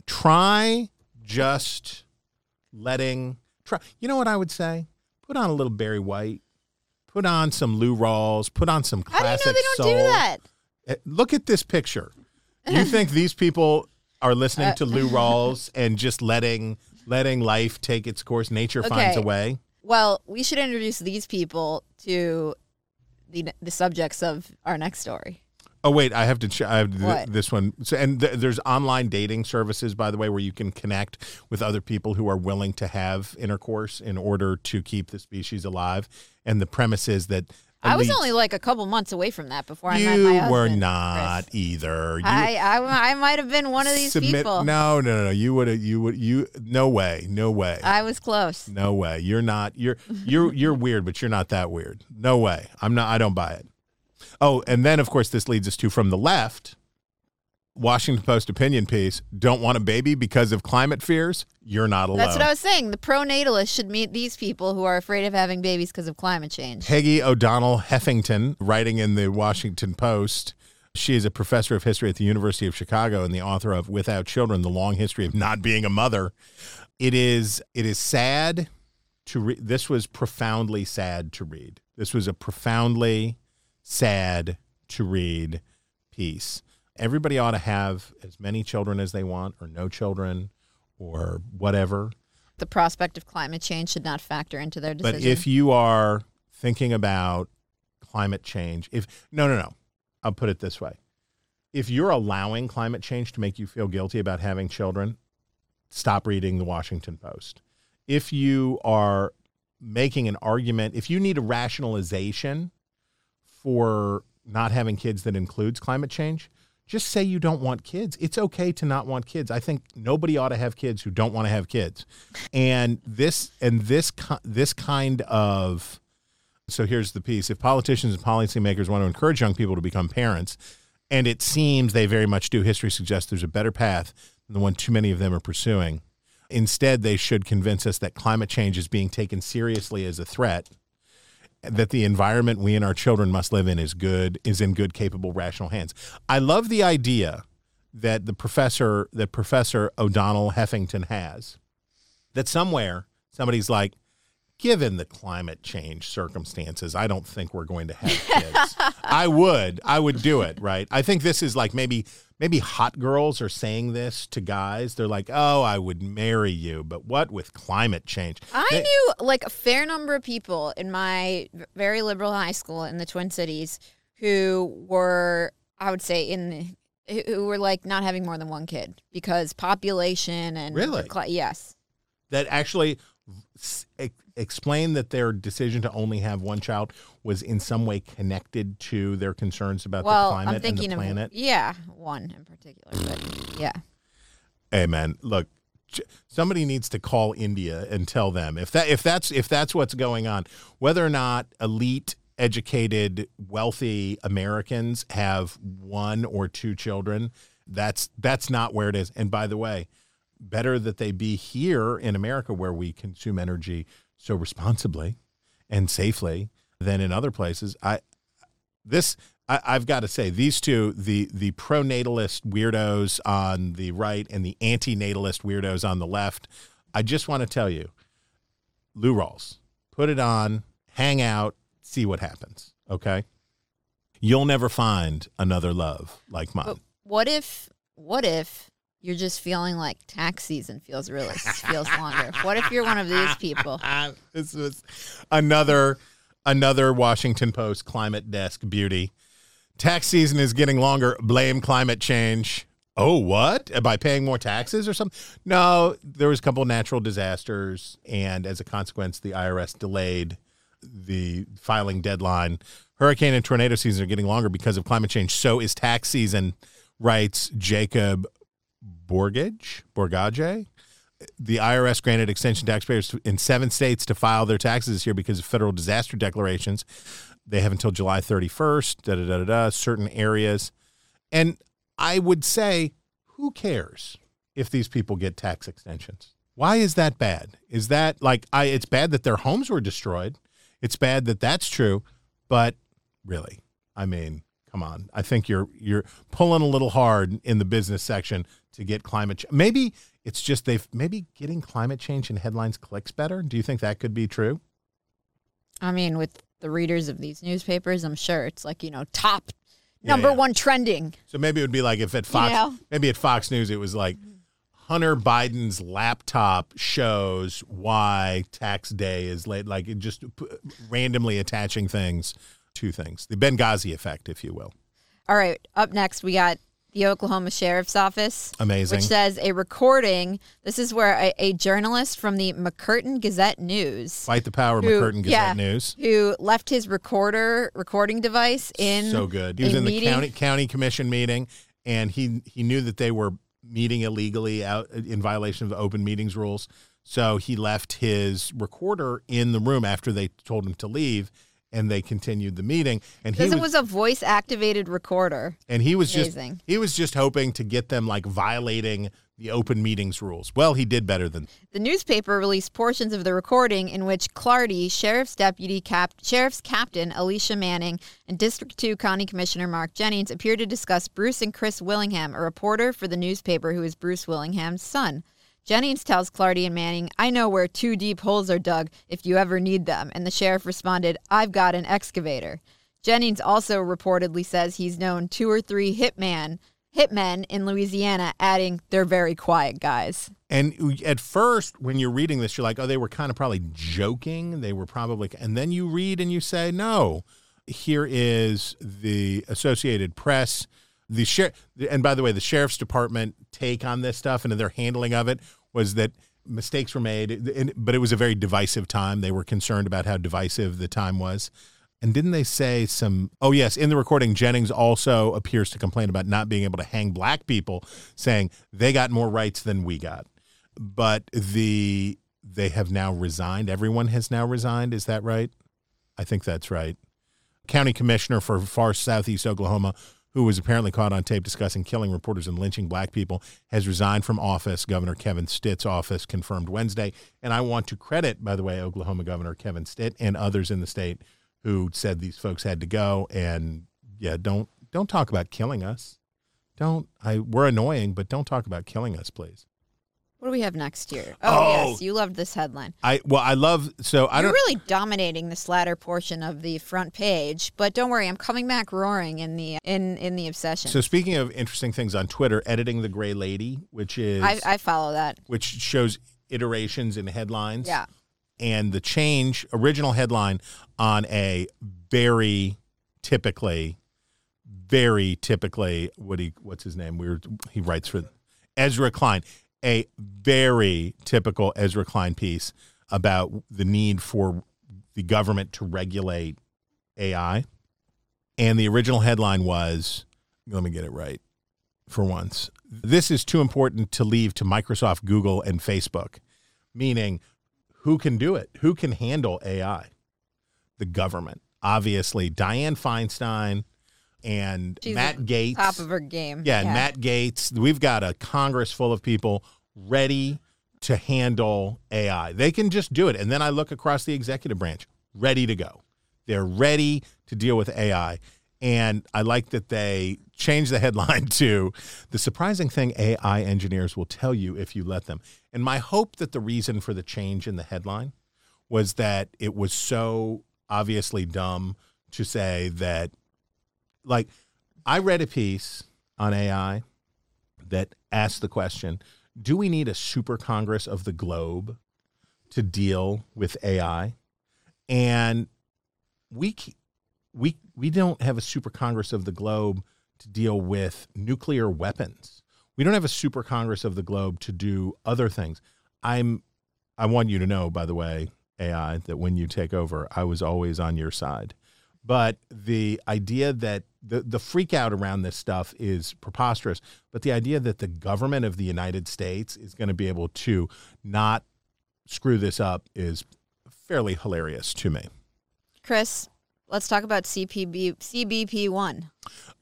Speaker 2: Try just letting try. You know what I would say? Put on a little Barry White. Put on some Lou Rawls. Put on some
Speaker 1: How do you
Speaker 2: classic
Speaker 1: know they don't
Speaker 2: soul.
Speaker 1: do that?
Speaker 2: Uh, Look at this picture. You think these people are listening
Speaker 1: Uh,
Speaker 2: to Lou Rawls and just letting letting life take its course? Nature finds a way.
Speaker 1: Well, we should introduce these people to the the subjects of our next story.
Speaker 2: Oh wait, I have to. Ch- I have th- this one. So, and th- there's online dating services, by the way, where you can connect with other people who are willing to have intercourse in order to keep the species alive. And the premise is that
Speaker 1: I was only like a couple months away from that before I met my husband.
Speaker 2: You were not
Speaker 1: Chris.
Speaker 2: either. You
Speaker 1: I, I I might have been one of these
Speaker 2: submit-
Speaker 1: people.
Speaker 2: No, no, no, no. You would. Have. You would. You. No way. No way.
Speaker 1: I was close.
Speaker 2: no way. You're not. You're. You're. You're weird, but you're not that weird. No way. I'm not. I don't buy it. Oh, and then of course this leads us to from the left. Washington Post opinion piece. Don't want a baby because of climate fears. You're not alone.
Speaker 1: That's what I was saying. The pronatalists should meet these people who are afraid of having babies because of climate change.
Speaker 2: Peggy O'Donnell Heffington, writing in the Washington Post. She is a professor of history at the University of Chicago and the author of Without Children: The Long History of Not Being a Mother. It is it is sad to read. This was profoundly sad to read. This was a profoundly sad to read piece. Everybody ought to have as many children as they want or no children. or whatever.
Speaker 1: The prospect of climate change should not factor into their decision.
Speaker 2: But if you are thinking about climate change, if no, no, no, I'll put it this way: if you're allowing climate change to make you feel guilty about having children, stop reading the Washington Post. If you are making an argument, if you need a rationalization for not having kids that includes climate change, just say you don't want kids. It's okay to not want kids. I think nobody ought to have kids who don't want to have kids. And this and this this kind of so here's the piece. If politicians and policymakers want to encourage young people to become parents, and it seems they very much do, history suggests there's a better path than the one too many of them are pursuing. Instead, they should convince us that climate change is being taken seriously as a threat, that the environment we and our children must live in is good, is in good, capable, rational hands. I love the idea that the professor that Professor O'Donnell Heffington has, that somewhere somebody's like, given the climate change circumstances, I don't think we're going to have kids. I would. I would do it, right? I think this is like maybe maybe hot girls are saying this to guys. They're like, "Oh, I would marry you, but what with climate change?"
Speaker 1: I
Speaker 2: They-
Speaker 1: knew like a fair number of people in my very liberal high school in the Twin Cities who were, I would say, in who- were like not having more than one kid because population and
Speaker 2: Really?
Speaker 1: cli- yes.
Speaker 2: that actually explain that their decision to only have one child was in some way connected to their concerns about
Speaker 1: Well,
Speaker 2: the climate
Speaker 1: I'm thinking
Speaker 2: and the planet.
Speaker 1: of yeah, one in particular, but yeah.
Speaker 2: hey man look somebody needs to call india and tell them if that if that's if that's what's going on whether or not elite educated wealthy americans have one or two children that's that's not where it is and by the way better that they be here in america where we consume energy so responsibly and safely than in other places i this I, I've got to say these two the the pronatalist weirdos on the right and the antinatalist weirdos on the left. I just want to tell you, Lou Rawls, put it on, hang out, see what happens. Okay, you'll never find another love like mine.
Speaker 1: But what if what if you're just feeling like tax season feels really feels longer? What if you're one of these people?
Speaker 2: this was another another Washington Post climate desk beauty. Tax season is getting longer. Blame climate change. Oh, what? By paying more taxes or something? No, there was a couple natural disasters, and as a consequence, the IRS delayed the filing deadline. Hurricane and tornado seasons are getting longer because of climate change. So is tax season, writes Jacob Bogage. Bogage the IRS granted extension taxpayers in seven states to file their taxes this year because of federal disaster declarations. They have until July 31st, da da da da, da certain areas. And I would say, who cares if these people get tax extensions? Why is that bad? Is that like, I, it's bad that their homes were destroyed. It's bad that that's true. But really, I mean, come on. I think you're you're pulling a little hard in the business section to get climate change. Maybe it's just they've maybe getting climate change in headlines clicks better. Do you think that could be true?
Speaker 1: I mean, with the readers of these newspapers, I'm sure it's like, you know, top number
Speaker 2: yeah.
Speaker 1: one trending.
Speaker 2: So maybe it would be like if at Fox,
Speaker 1: know?
Speaker 2: maybe at Fox News, it was like Hunter Biden's laptop shows why tax day is late. Like it just p- randomly attaching things to things. The Benghazi effect, if you will.
Speaker 1: All right, up next we got the Oklahoma Sheriff's Office.
Speaker 2: Amazing.
Speaker 1: Which says a recording. This is where a, a journalist from the McCurtain Gazette News.
Speaker 2: Fight the power,
Speaker 1: who-
Speaker 2: McCurtain Gazette
Speaker 1: yeah,
Speaker 2: News.
Speaker 1: Who left his recorder recording device in
Speaker 2: so good. He was in the county county commission meeting, and he he knew that they were meeting illegally out in violation of the open meetings rules. So he left his recorder in the room after they told him to leave, and they continued the meeting. And he
Speaker 1: Because
Speaker 2: was,
Speaker 1: it was a voice activated recorder.
Speaker 2: and he was just he was just hoping to get them like violating the open meetings rules. Well, he did better than
Speaker 1: The newspaper released portions of the recording in which Clardy, Sheriff's Deputy Cap- Sheriff's Captain Alicia Manning, and District 2 County Commissioner Mark Jennings appear to discuss Bruce and Chris Willingham, a reporter for the newspaper who is Bruce Willingham's son. Jennings tells Clardy and Manning, I know where two deep holes are dug if you ever need them. And the sheriff responded, I've got an excavator. Jennings also reportedly says he's known two or three hitman hitmen in Louisiana, adding they're very quiet guys.
Speaker 2: And at first, when you're reading this, you're like, oh, they were kind of probably joking. They were probably, and then you read and you say, no, here is the Associated Press, the sheriff, and by the way, the sheriff's department take on this stuff and their handling of it was that mistakes were made, but it was a very divisive time. They were concerned about how divisive the time was. And didn't they say some? Oh, yes. In the recording, Jennings also appears to complain about not being able to hang black people, saying they got more rights than we got. But the they have now resigned. Everyone has now resigned. Is that right? I think that's right. County commissioner for far southeast Oklahoma, who was apparently caught on tape discussing killing reporters and lynching black people, has resigned from office. Governor Kevin Stitt's office confirmed Wednesday. And I want to credit, by the way, Oklahoma Governor Kevin Stitt and others in the state who said these folks had to go. And yeah, don't don't talk about killing us. Don't I we're annoying, but don't talk about killing us, please.
Speaker 1: What do we have next year? Oh,
Speaker 2: Oh.
Speaker 1: yes, you loved this headline.
Speaker 2: I well, I love so I
Speaker 1: You're
Speaker 2: don't
Speaker 1: really dominating this latter portion of the front page, but don't worry, I'm coming back roaring in the in in the obsession.
Speaker 2: so speaking of interesting things on Twitter, editing the gray lady, which is
Speaker 1: I, I follow that.
Speaker 2: which shows iterations in headlines.
Speaker 1: Yeah.
Speaker 2: And the change, original headline on a very typically, very typically, what he, what's his name? We were, he writes for Ezra Klein, a very typical Ezra Klein piece about the need for the government to regulate AI. And the original headline was, let me get it right for once. This is too important to leave to Microsoft, Google, and Facebook, meaning who can do it? Who can handle AI? The government. Obviously, Dianne Feinstein and
Speaker 1: She's
Speaker 2: Matt Gaetz.
Speaker 1: Top of her game.
Speaker 2: Yeah, and Matt Gaetz. We've got a Congress full of people ready to handle AI. They can just do it. And then I look across the executive branch, ready to go. They're ready to deal with AI. And I like that they changed the headline to the surprising thing AI engineers will tell you if you let them. And my hope that the reason for the change in the headline was that it was so obviously dumb to say that like I read a piece on AI that asked the question, do we need a super congress of the globe to deal with AI? And we we we don't have a super congress of the globe to deal with nuclear weapons. We don't have a super congress of the globe to do other things. I'm I want you to know by the way, AI, that when you take over, I was always on your side. But the idea that the, the freak out around this stuff is preposterous. But the idea that the government of the United States is going to be able to not screw this up is fairly hilarious to me.
Speaker 1: Chris, let's talk about CPB CBP one.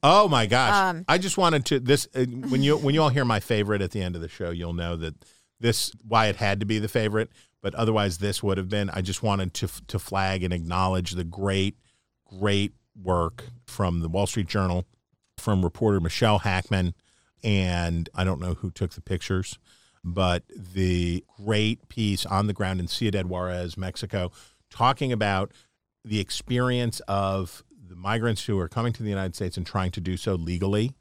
Speaker 2: Oh my gosh!
Speaker 1: Um,
Speaker 2: I just wanted to this uh, when you when you all hear my favorite at the end of the show, you'll know that this why it had to be the favorite, but otherwise this would have been. I just wanted to to flag and acknowledge the great great work from the Wall Street Journal, from reporter Michelle Hackman, and I don't know who took the pictures, but the great piece on the ground in Ciudad Juarez, Mexico, talking about the experience of the migrants who are coming to the United States and trying to do so legally.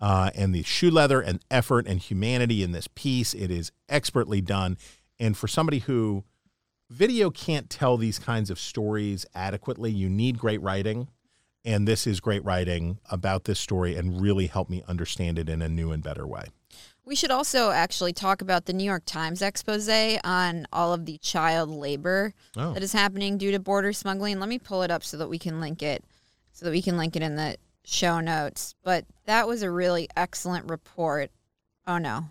Speaker 2: Uh, and the shoe leather and effort and humanity in this piece, it is expertly done. And for somebody who video can't tell these kinds of stories adequately, you need great writing. And this is great writing about this story and really help me understand it in a new and better way.
Speaker 1: We should also actually talk about the New York Times expose on all of the child labor
Speaker 2: Oh.
Speaker 1: that is happening due to border smuggling. Let me pull it up so that we can link it, so that we can link it in the show notes. But that was a really excellent report. Oh no,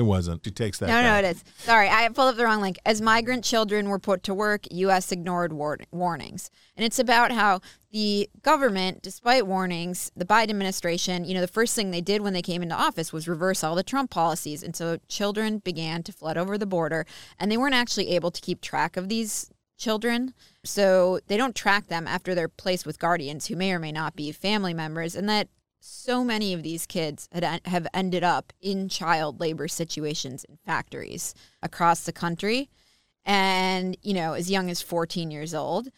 Speaker 2: It wasn't. She takes that.
Speaker 1: no, no,
Speaker 2: back.
Speaker 1: it is. Sorry, I pulled up the wrong link. As migrant children were put to work, U.S. ignored war- warnings. And it's about how the government, despite warnings, the Biden administration, you know, the first thing they did when they came into office was reverse all the Trump policies. And so children began to flood over the border, and they weren't actually able to keep track of these children. So they don't track them after they're placed with guardians who may or may not be family members. And that so many of these kids had, have ended up in child labor situations in factories across the country. And you know as young as 14 years old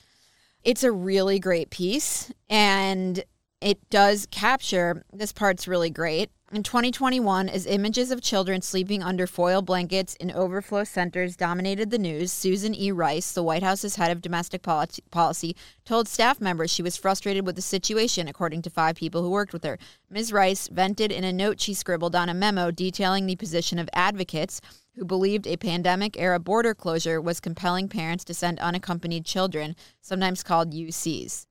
Speaker 1: it's a really great piece. And it does capture this part's really great In 2021, as images of children sleeping under foil blankets in overflow centers dominated the news, Susan E. Rice, the White House's head of domestic poli- policy, told staff members she was frustrated with the situation, according to five people who worked with her. Ms. Rice vented in a note she scribbled on a memo detailing the position of advocates who believed a pandemic era border closure was compelling parents to send unaccompanied children, sometimes called UCs.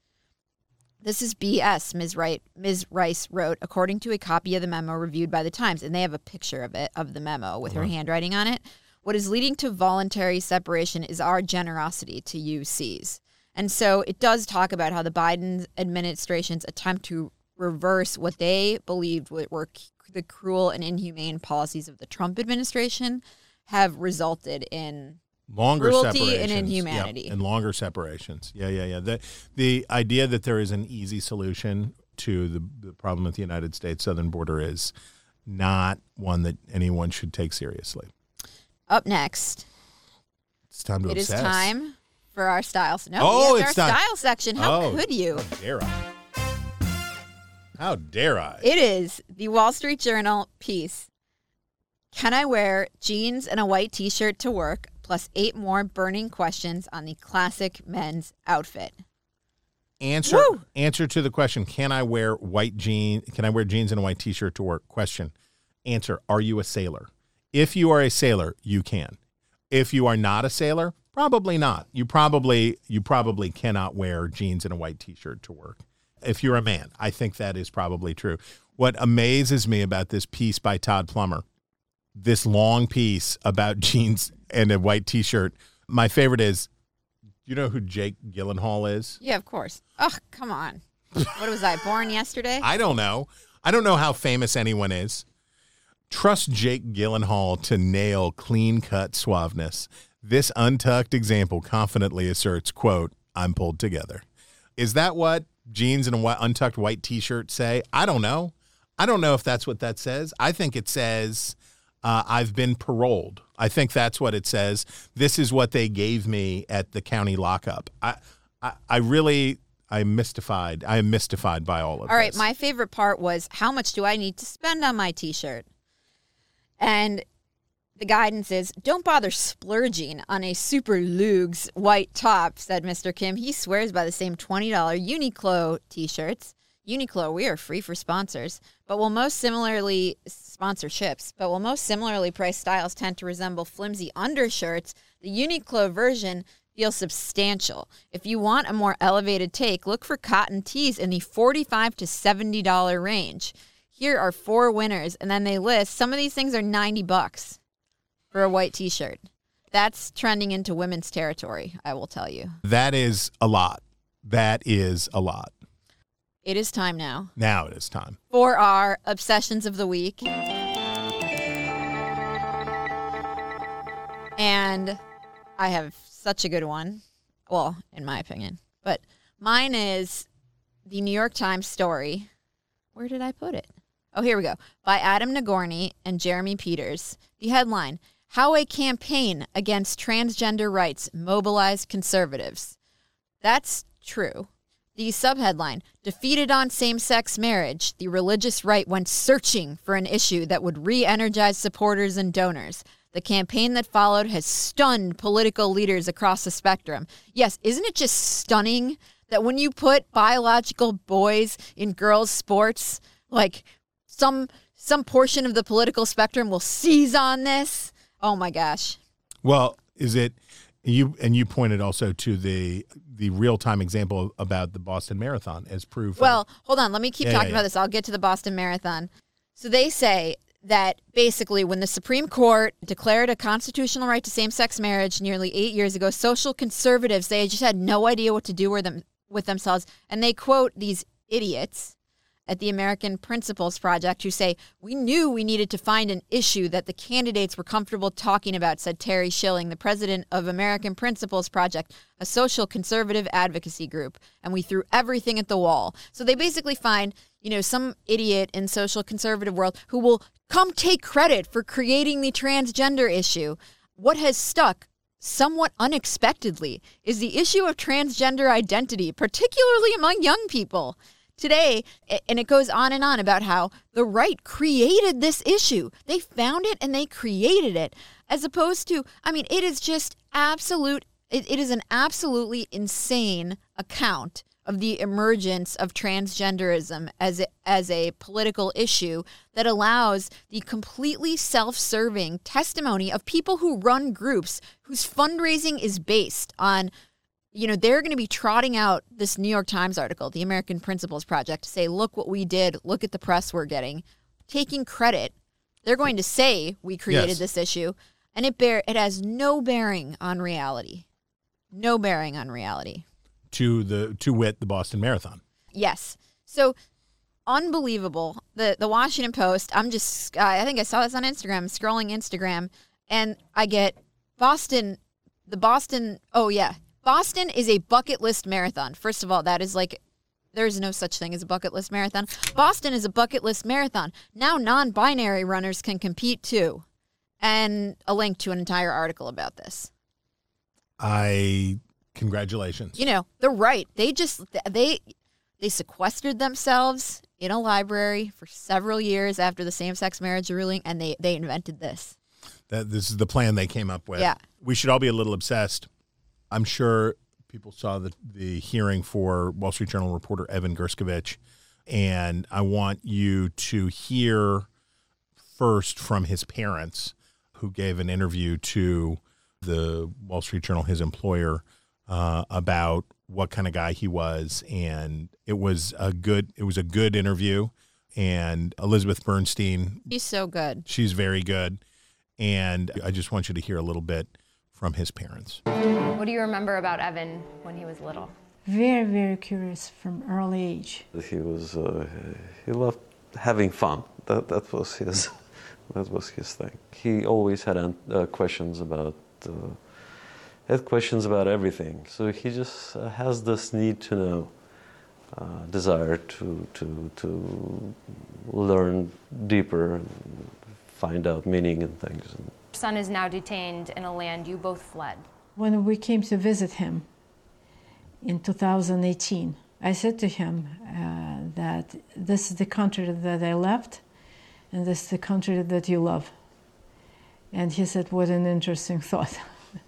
Speaker 1: This is BS, Ms. Wright, Ms. Rice wrote, according to a copy of the memo reviewed by the Times, and they have a picture of it, of the memo with her uh-huh. handwriting on it. What is leading to voluntary separation is our generosity to UCs. And so it does talk about how the Biden administration's attempt to reverse what they believed were the cruel and inhumane policies of the Trump administration have resulted in
Speaker 2: longer
Speaker 1: Cruelty and
Speaker 2: separations. Yep,
Speaker 1: inhumanity.
Speaker 2: and longer separations. Yeah, yeah, yeah. The the idea that there is an easy solution to the, the problem at the United States southern border is not one that anyone should take seriously.
Speaker 1: up next.
Speaker 2: It's time to
Speaker 1: It is
Speaker 2: obsess.
Speaker 1: time for our styles. No,
Speaker 2: Oh,
Speaker 1: yes,
Speaker 2: it's
Speaker 1: our
Speaker 2: time.
Speaker 1: style section. How
Speaker 2: Oh,
Speaker 1: could you?
Speaker 2: How dare I? How dare I?
Speaker 1: It is the Wall Street Journal piece. Can I wear jeans and a white t shirt to work? Plus eight more burning questions on the classic men's outfit.
Speaker 2: Answer
Speaker 1: Woo!
Speaker 2: answer to the question: Can I wear white jeans Can I wear jeans and a white T-shirt to work? Question. Answer: Are you a sailor? If you are a sailor, you can. If you are not a sailor, probably not. You probably you probably cannot wear jeans and a white T-shirt to work. If you're a man, I think that is probably true. What amazes me about this piece by Todd Plummer, this long piece about jeans and a white T-shirt. My favorite is, you know who Jake Gyllenhaal is?
Speaker 1: Yeah, of course. Oh, come on. what was I, born yesterday?
Speaker 2: I don't know. I don't know how famous anyone is. Trust Jake Gyllenhaal to nail clean cut suaveness. This untucked example confidently asserts, quote, I'm pulled together. Is that what jeans and a untucked white t-shirt say? I don't know. I don't know if that's what that says. I think it says uh, I've been paroled. I think that's what it says. This is what they gave me at the county lockup. I, I, I really, I'm mystified. I am mystified by all of
Speaker 1: All right,
Speaker 2: this.
Speaker 1: All right, my favorite part was how much do I need to spend on my t shirt? And the guidance is don't bother splurging on a super lugs white top, said Mr. Kim. He swears by the same $20 Uniqlo t shirts. Uniqlo, we are free for sponsors, but will most similarly sponsorships, but while most similarly priced styles tend to resemble flimsy undershirts. The Uniqlo version feels substantial. If you want a more elevated take, look for cotton tees in the 45 to $70 range. Here are four winners, and then they list some of these things are 90 bucks for a white t-shirt. That's trending into women's territory, I will tell you.
Speaker 2: That is a lot. That is a lot.
Speaker 1: It is time now
Speaker 2: Now it is time.
Speaker 1: for our obsessions of the week. And I have such a good one. Well, in my opinion. But mine is the New York Times story. Where did I put it? Oh, here we go. By Adam Nagourney and Jeremy Peters. The headline How a Campaign Against Transgender Rights Mobilized Conservatives. That's true. The subheadline Defeated on same sex marriage, the religious right went searching for an issue that would re energize supporters and donors. The campaign that followed has stunned political leaders across the spectrum. Yes, isn't it just stunning that when you put biological boys in girls' sports, like some some portion of the political spectrum will seize on this? Oh my gosh.
Speaker 2: Well, is it you? And you pointed also to the the real time example about the Boston Marathon as proof. of-
Speaker 1: Well, hold on. Let me keep
Speaker 2: Yeah,
Speaker 1: talking
Speaker 2: yeah,
Speaker 1: about this. I'll get to the Boston Marathon. So they say that basically, when the Supreme Court declared a constitutional right to same sex marriage nearly eight years ago, social conservatives, they just had no idea what to do with, them, with themselves. And they quote these idiots at the American Principles Project who say, We knew we needed to find an issue that the candidates were comfortable talking about, said Terry Schilling, the president of American Principles Project, a social conservative advocacy group. And we threw everything at the wall. So they basically find, you know, some idiot in social conservative world who will come take credit for creating the transgender issue. What has stuck somewhat unexpectedly is the issue of transgender identity, particularly among young people. Today, and it goes on and on about how the right created this issue. They found it and they created it, as opposed to, I mean, it is just absolute. It, it is an absolutely insane account of the emergence of transgenderism as a, as a political issue that allows the completely self-serving testimony of people who run groups whose fundraising is based on you know they're going to be trotting out this New York Times article, the American Principles Project, to say, "Look what we did. Look at the press we're getting." Taking credit, they're going to say we created
Speaker 2: Yes.
Speaker 1: this issue, and it bear it has no bearing on reality, no bearing on reality.
Speaker 2: to the to wit the Boston Marathon.
Speaker 1: Yes. So unbelievable. The the Washington Post. I'm just. I think I saw this on Instagram. Scrolling Instagram, and I get Boston. The Boston. Oh yeah, Boston is a bucket list marathon. First of all, that is like. There is no such thing as a bucket list marathon. Boston is a bucket list marathon. Now non binary runners can compete too. And a link to an entire article about this.
Speaker 2: I congratulations.
Speaker 1: you know they're right they just they they sequestered themselves in a library for several years after the same-sex marriage ruling and they they invented this
Speaker 2: That this is the plan they came up with.
Speaker 1: Yeah.
Speaker 2: We should all be a little obsessed. I'm sure people saw the the hearing for Wall Street Journal reporter Evan Gershkovich, and I want you to hear first from his parents, who gave an interview to the Wall Street Journal, his employer, uh, about what kind of guy he was, and it was a good it was a good interview. And Elizabeth Bernstein
Speaker 1: he's so good
Speaker 2: She's very good. And I just want you to hear a little bit from his parents.
Speaker 4: What do you remember about Evan when he was little?
Speaker 5: Very, very curious from early age.
Speaker 6: He was uh, he loved having fun. That that was his that was his thing. He always had uh, questions about uh, had questions about everything. So he just uh, has this need to know, uh, desire to to to learn deeper, and find out meaning in things.
Speaker 4: Your son is now detained in a land you both fled.
Speaker 5: When we came to visit him in 2018, I said to him uh, that this is the country that I left, and this is the country that you love. And he said, What an interesting thought.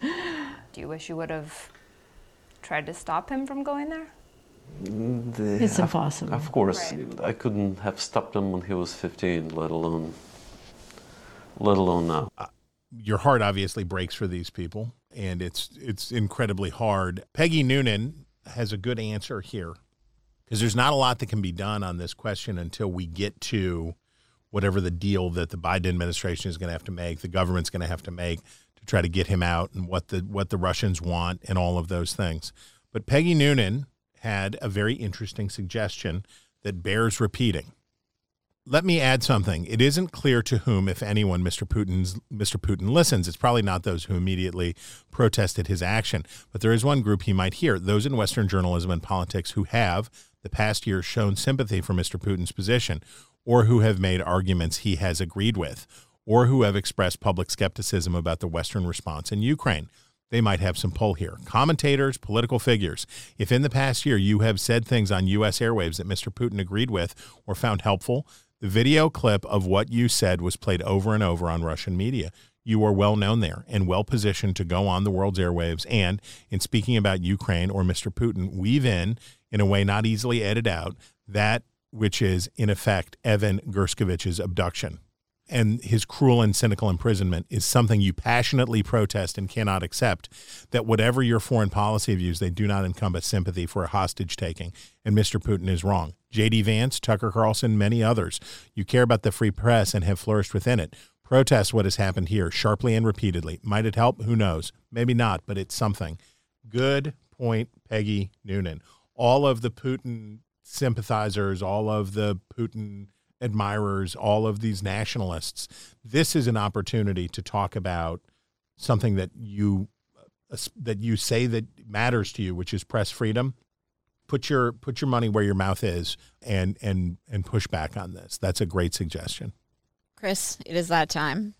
Speaker 4: Do you wish you would have tried to stop him from going there?
Speaker 6: The-
Speaker 5: It's
Speaker 6: of-
Speaker 5: impossible.
Speaker 6: Of course,
Speaker 4: Right.
Speaker 6: I couldn't have stopped him when he was 15, let alone let alone now.
Speaker 2: Your heart obviously breaks for these people, and it's it's incredibly hard. Peggy Noonan has a good answer here because there's not a lot that can be done on this question until we get to whatever the deal that the Biden administration is going to have to make, the government's going to have to make to try to get him out, and what the what the Russians want, and all of those things. But Peggy Noonan had a very interesting suggestion that bears repeating. Let me add something. It isn't clear to whom, if anyone, Mr. Putin's Mr. Putin listens. It's probably not those who immediately protested his action, but there is one group he might hear: those in Western journalism and politics who have, the past year, shown sympathy for Mr. Putin's position, or who have made arguments he has agreed with, or who have expressed public skepticism about the Western response in Ukraine. They might have some pull here. Commentators, political figures. If in the past year you have said things on U.S. airwaves that Mr. Putin agreed with or found helpful, the video clip of what you said was played over and over on Russian media. You are well known there and well positioned to go on the world's airwaves and, in speaking about Ukraine or Mr. Putin, weave in, in a way not easily edited out, that which is, in effect, Evan Gershkovich's abduction and his cruel and cynical imprisonment is something you passionately protest and cannot accept. That whatever your foreign policy views, they do not encompass sympathy for a hostage taking. And Mr. Putin is wrong. J.D. Vance, Tucker Carlson, many others. You care about the free press and have flourished within it. Protest what has happened here sharply and repeatedly. Might it help? Who knows? Maybe not, but it's something. Good point, Peggy Noonan. All of the Putin sympathizers, all of the Putin admirers, all of these nationalists. This is an opportunity to talk about something that you uh, that you say that matters to you, which is press freedom. Put your put your money where your mouth is, and and and push back on this. That's a great suggestion.
Speaker 1: chris it is that time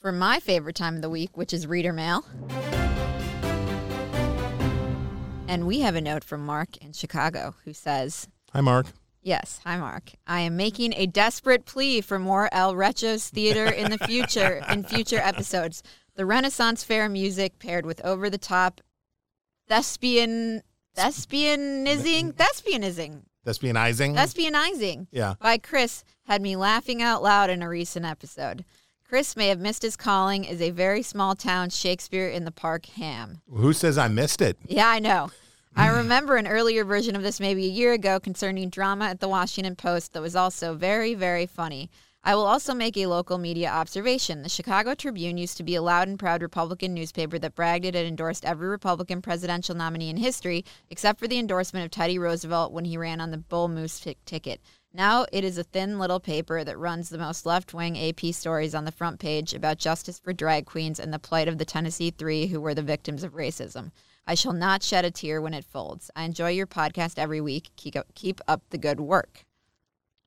Speaker 1: for my favorite time of the week which is reader mail and we have a note from mark in chicago who says
Speaker 2: Hi, Mark.
Speaker 1: Yes, hi Mark. I am making a desperate plea for more El Rechos theater in the future in future episodes. The Renaissance Fair music paired with over the top thespian thespianizing thespianizing
Speaker 2: Thespianizing.
Speaker 1: thespianizing
Speaker 2: Yeah.
Speaker 1: by Chris had me laughing out loud in a recent episode. Chris may have missed his calling as a very small town Shakespeare in the Park ham.
Speaker 2: Who says I missed it?
Speaker 1: Yeah, I know. I remember an earlier version of this maybe a year ago concerning drama at the Washington Post that was also very, very funny. I will also make a local media observation. The Chicago Tribune used to be a loud and proud Republican newspaper that bragged it had endorsed every Republican presidential nominee in history, except for the endorsement of Teddy Roosevelt when he ran on the Bull Moose t- ticket. Now it is a thin little paper that runs the most left wing AP stories on the front page about justice for drag queens and the plight of the Tennessee Three who were the victims of racism. I shall not shed a tear when it folds. I enjoy your podcast every week. Keep up, keep up the good work.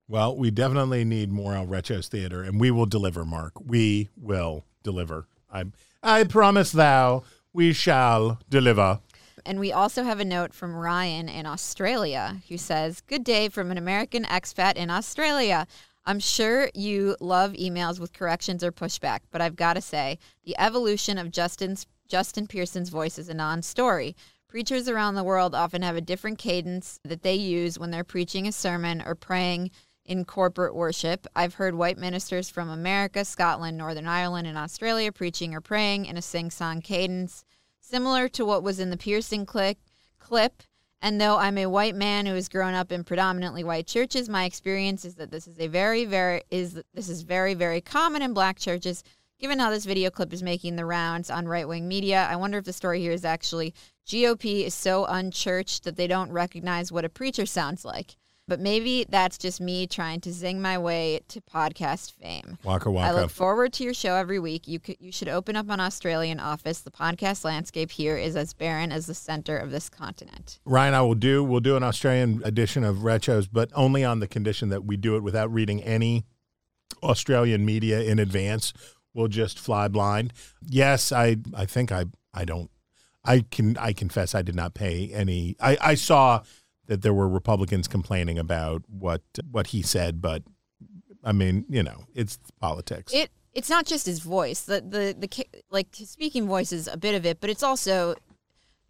Speaker 2: Well, we definitely need more El Rechos theater, and we will deliver, Mark. We will deliver. I I promise thou we shall deliver.
Speaker 1: And we also have a note from Ryan in Australia who says, Good day from an American expat in Australia. I'm sure you love emails with corrections or pushback, but I've got to say, the evolution of Justin's Justin Pearson's voice is a non story. Preachers around the world often have a different cadence that they use when they're preaching a sermon or praying in corporate worship. I've heard white ministers from America, Scotland, Northern Ireland, and Australia preaching or praying in a sing song cadence, similar to what was in the Pearson click, clip. And though I'm a white man who has grown up in predominantly white churches, my experience is that this is a very, very is this is very, very common in black churches. Given how this video clip is making the rounds on right wing media, I wonder if the story here is actually GOP is so unchurched that they don't recognize what a preacher sounds like. But maybe that's just me trying to zing my way to podcast fame.
Speaker 2: Waka
Speaker 1: I look forward to your show every week. You could, you should open up an Australian office. The podcast landscape here is as barren as the center of this continent.
Speaker 2: Ryan, I will do. We'll do an Australian edition of Rechos, but only on the condition that we do it without reading any Australian media in advance. We'll just fly blind. Yes, I. I think I. I don't. I can. I confess I did not pay any. I. I saw that there were Republicans complaining about what what he said, but I mean, you know, it's politics.
Speaker 1: It it's not just his voice. The the the like his speaking voice is a bit of it, but it's also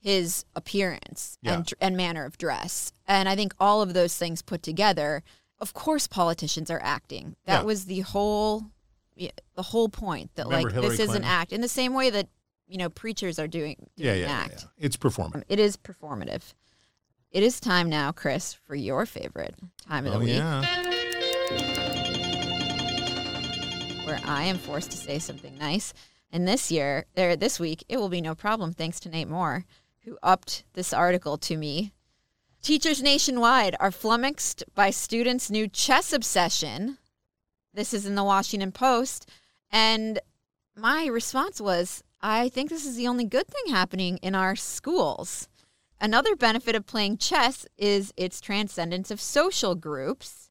Speaker 1: his appearance
Speaker 2: Yeah.
Speaker 1: and and manner of dress. And I think all of those things put together, of course, politicians are acting. That
Speaker 2: Yeah.
Speaker 1: was the whole the whole point. That
Speaker 2: Remember
Speaker 1: like
Speaker 2: Hillary
Speaker 1: this is an act in the same way that you know preachers are doing, doing
Speaker 2: yeah, yeah, yeah,
Speaker 1: act.
Speaker 2: yeah. It's performative
Speaker 1: It is performative. It is time now, Chris, for your favorite time of the
Speaker 2: Oh
Speaker 1: week.
Speaker 2: yeah.
Speaker 1: where I am forced to say something nice. And this year, or this week, it will be no problem thanks to Nate Moore, who upped this article to me. Teachers nationwide are flummoxed by students' new chess obsession. This is in the Washington Post. And my response was I think this is the only good thing happening in our schools. Another benefit of playing chess is its transcendence of social groups.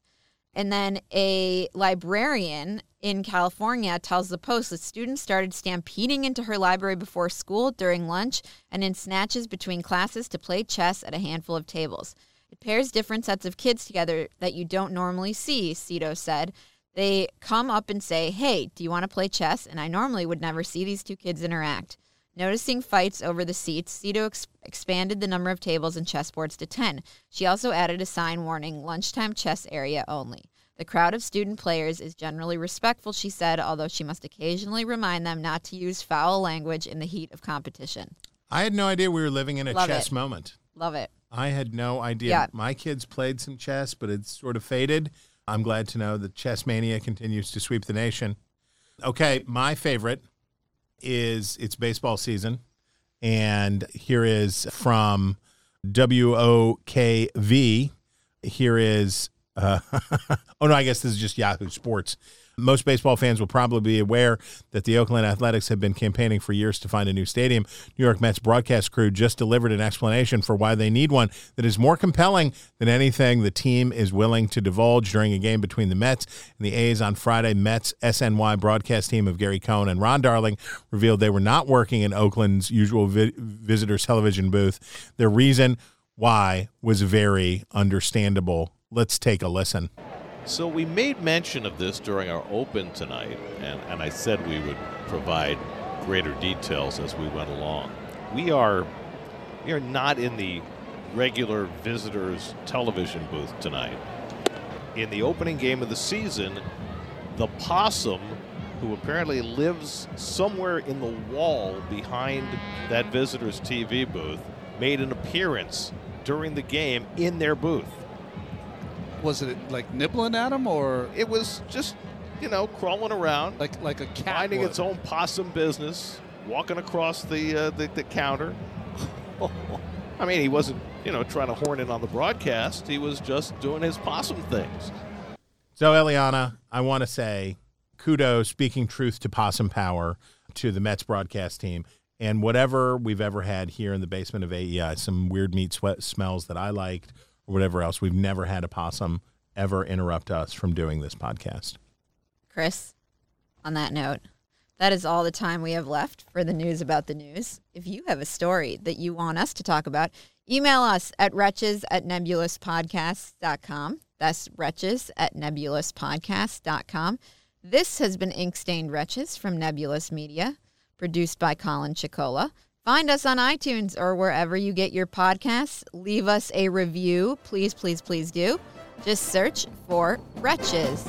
Speaker 1: And then a librarian in California tells the Post that students started stampeding into her library before school during lunch and in snatches between classes to play chess at a handful of tables. It pairs different sets of kids together that you don't normally see, Cito said. They come up and say, Hey, do you want to play chess? And I normally would never see these two kids interact. Noticing fights over the seats, Cito ex- expanded the number of tables and chessboards to 10. She also added a sign warning lunchtime chess area only. The crowd of student players is generally respectful, she said, although she must occasionally remind them not to use foul language in the heat of competition.
Speaker 2: I had no idea we were living in a
Speaker 1: Love
Speaker 2: chess
Speaker 1: it.
Speaker 2: moment.
Speaker 1: Love it.
Speaker 2: I had no idea.
Speaker 1: Yeah.
Speaker 2: My kids played some chess, but it's sort of faded. I'm glad to know that chess mania continues to sweep the nation. Okay, my favorite is it's baseball season, and here is from WOKV. Here is uh, oh no, I guess this is just Yahoo Sports. Most baseball fans will probably be aware that the Oakland Athletics have been campaigning for years to find a new stadium. New York Mets broadcast crew just delivered an explanation for why they need one that is more compelling than anything the team is willing to divulge during a game between the Mets and the A's on Friday. Mets SNY broadcast team of Gary Cohen and Ron Darling revealed they were not working in Oakland's usual vi- visitors television booth. Their reason why was very understandable let's take a listen.
Speaker 7: So we made mention of this during our open tonight, and, and I said we would provide greater details as we went along. We are we are not in the regular visitors television booth tonight. In the opening game of the season, the possum, who apparently lives somewhere in the wall behind that visitors TV booth, made an appearance during the game in their booth.
Speaker 8: Was it like nibbling at him, or
Speaker 7: it was just you know crawling around
Speaker 8: like like a cat
Speaker 7: minding
Speaker 8: would?
Speaker 7: its own possum business, walking across the uh, the, the counter. I mean, he wasn't you know trying to horn in on the broadcast. He was just doing his possum things.
Speaker 2: So, Eliana, I want to say kudos, speaking truth to Possum Power, to the Mets broadcast team. And whatever we've ever had here in the basement of AEI, some weird meat sweat smells that I liked or whatever else, we've never had a possum ever interrupt us from doing this podcast.
Speaker 1: Chris, on that note, that is all the time we have left for the news about the news. If you have a story that you want us to talk about, email us at wretches at nebulouspodcasts.com. That's wretches at nebulouspodcasts.com. This has been Ink Stained Wretches from Nebulous Media, produced by Colin Chicola. Find us on iTunes or wherever you get your podcasts. Leave us a review. Please, please, please do. Just search for Wretches.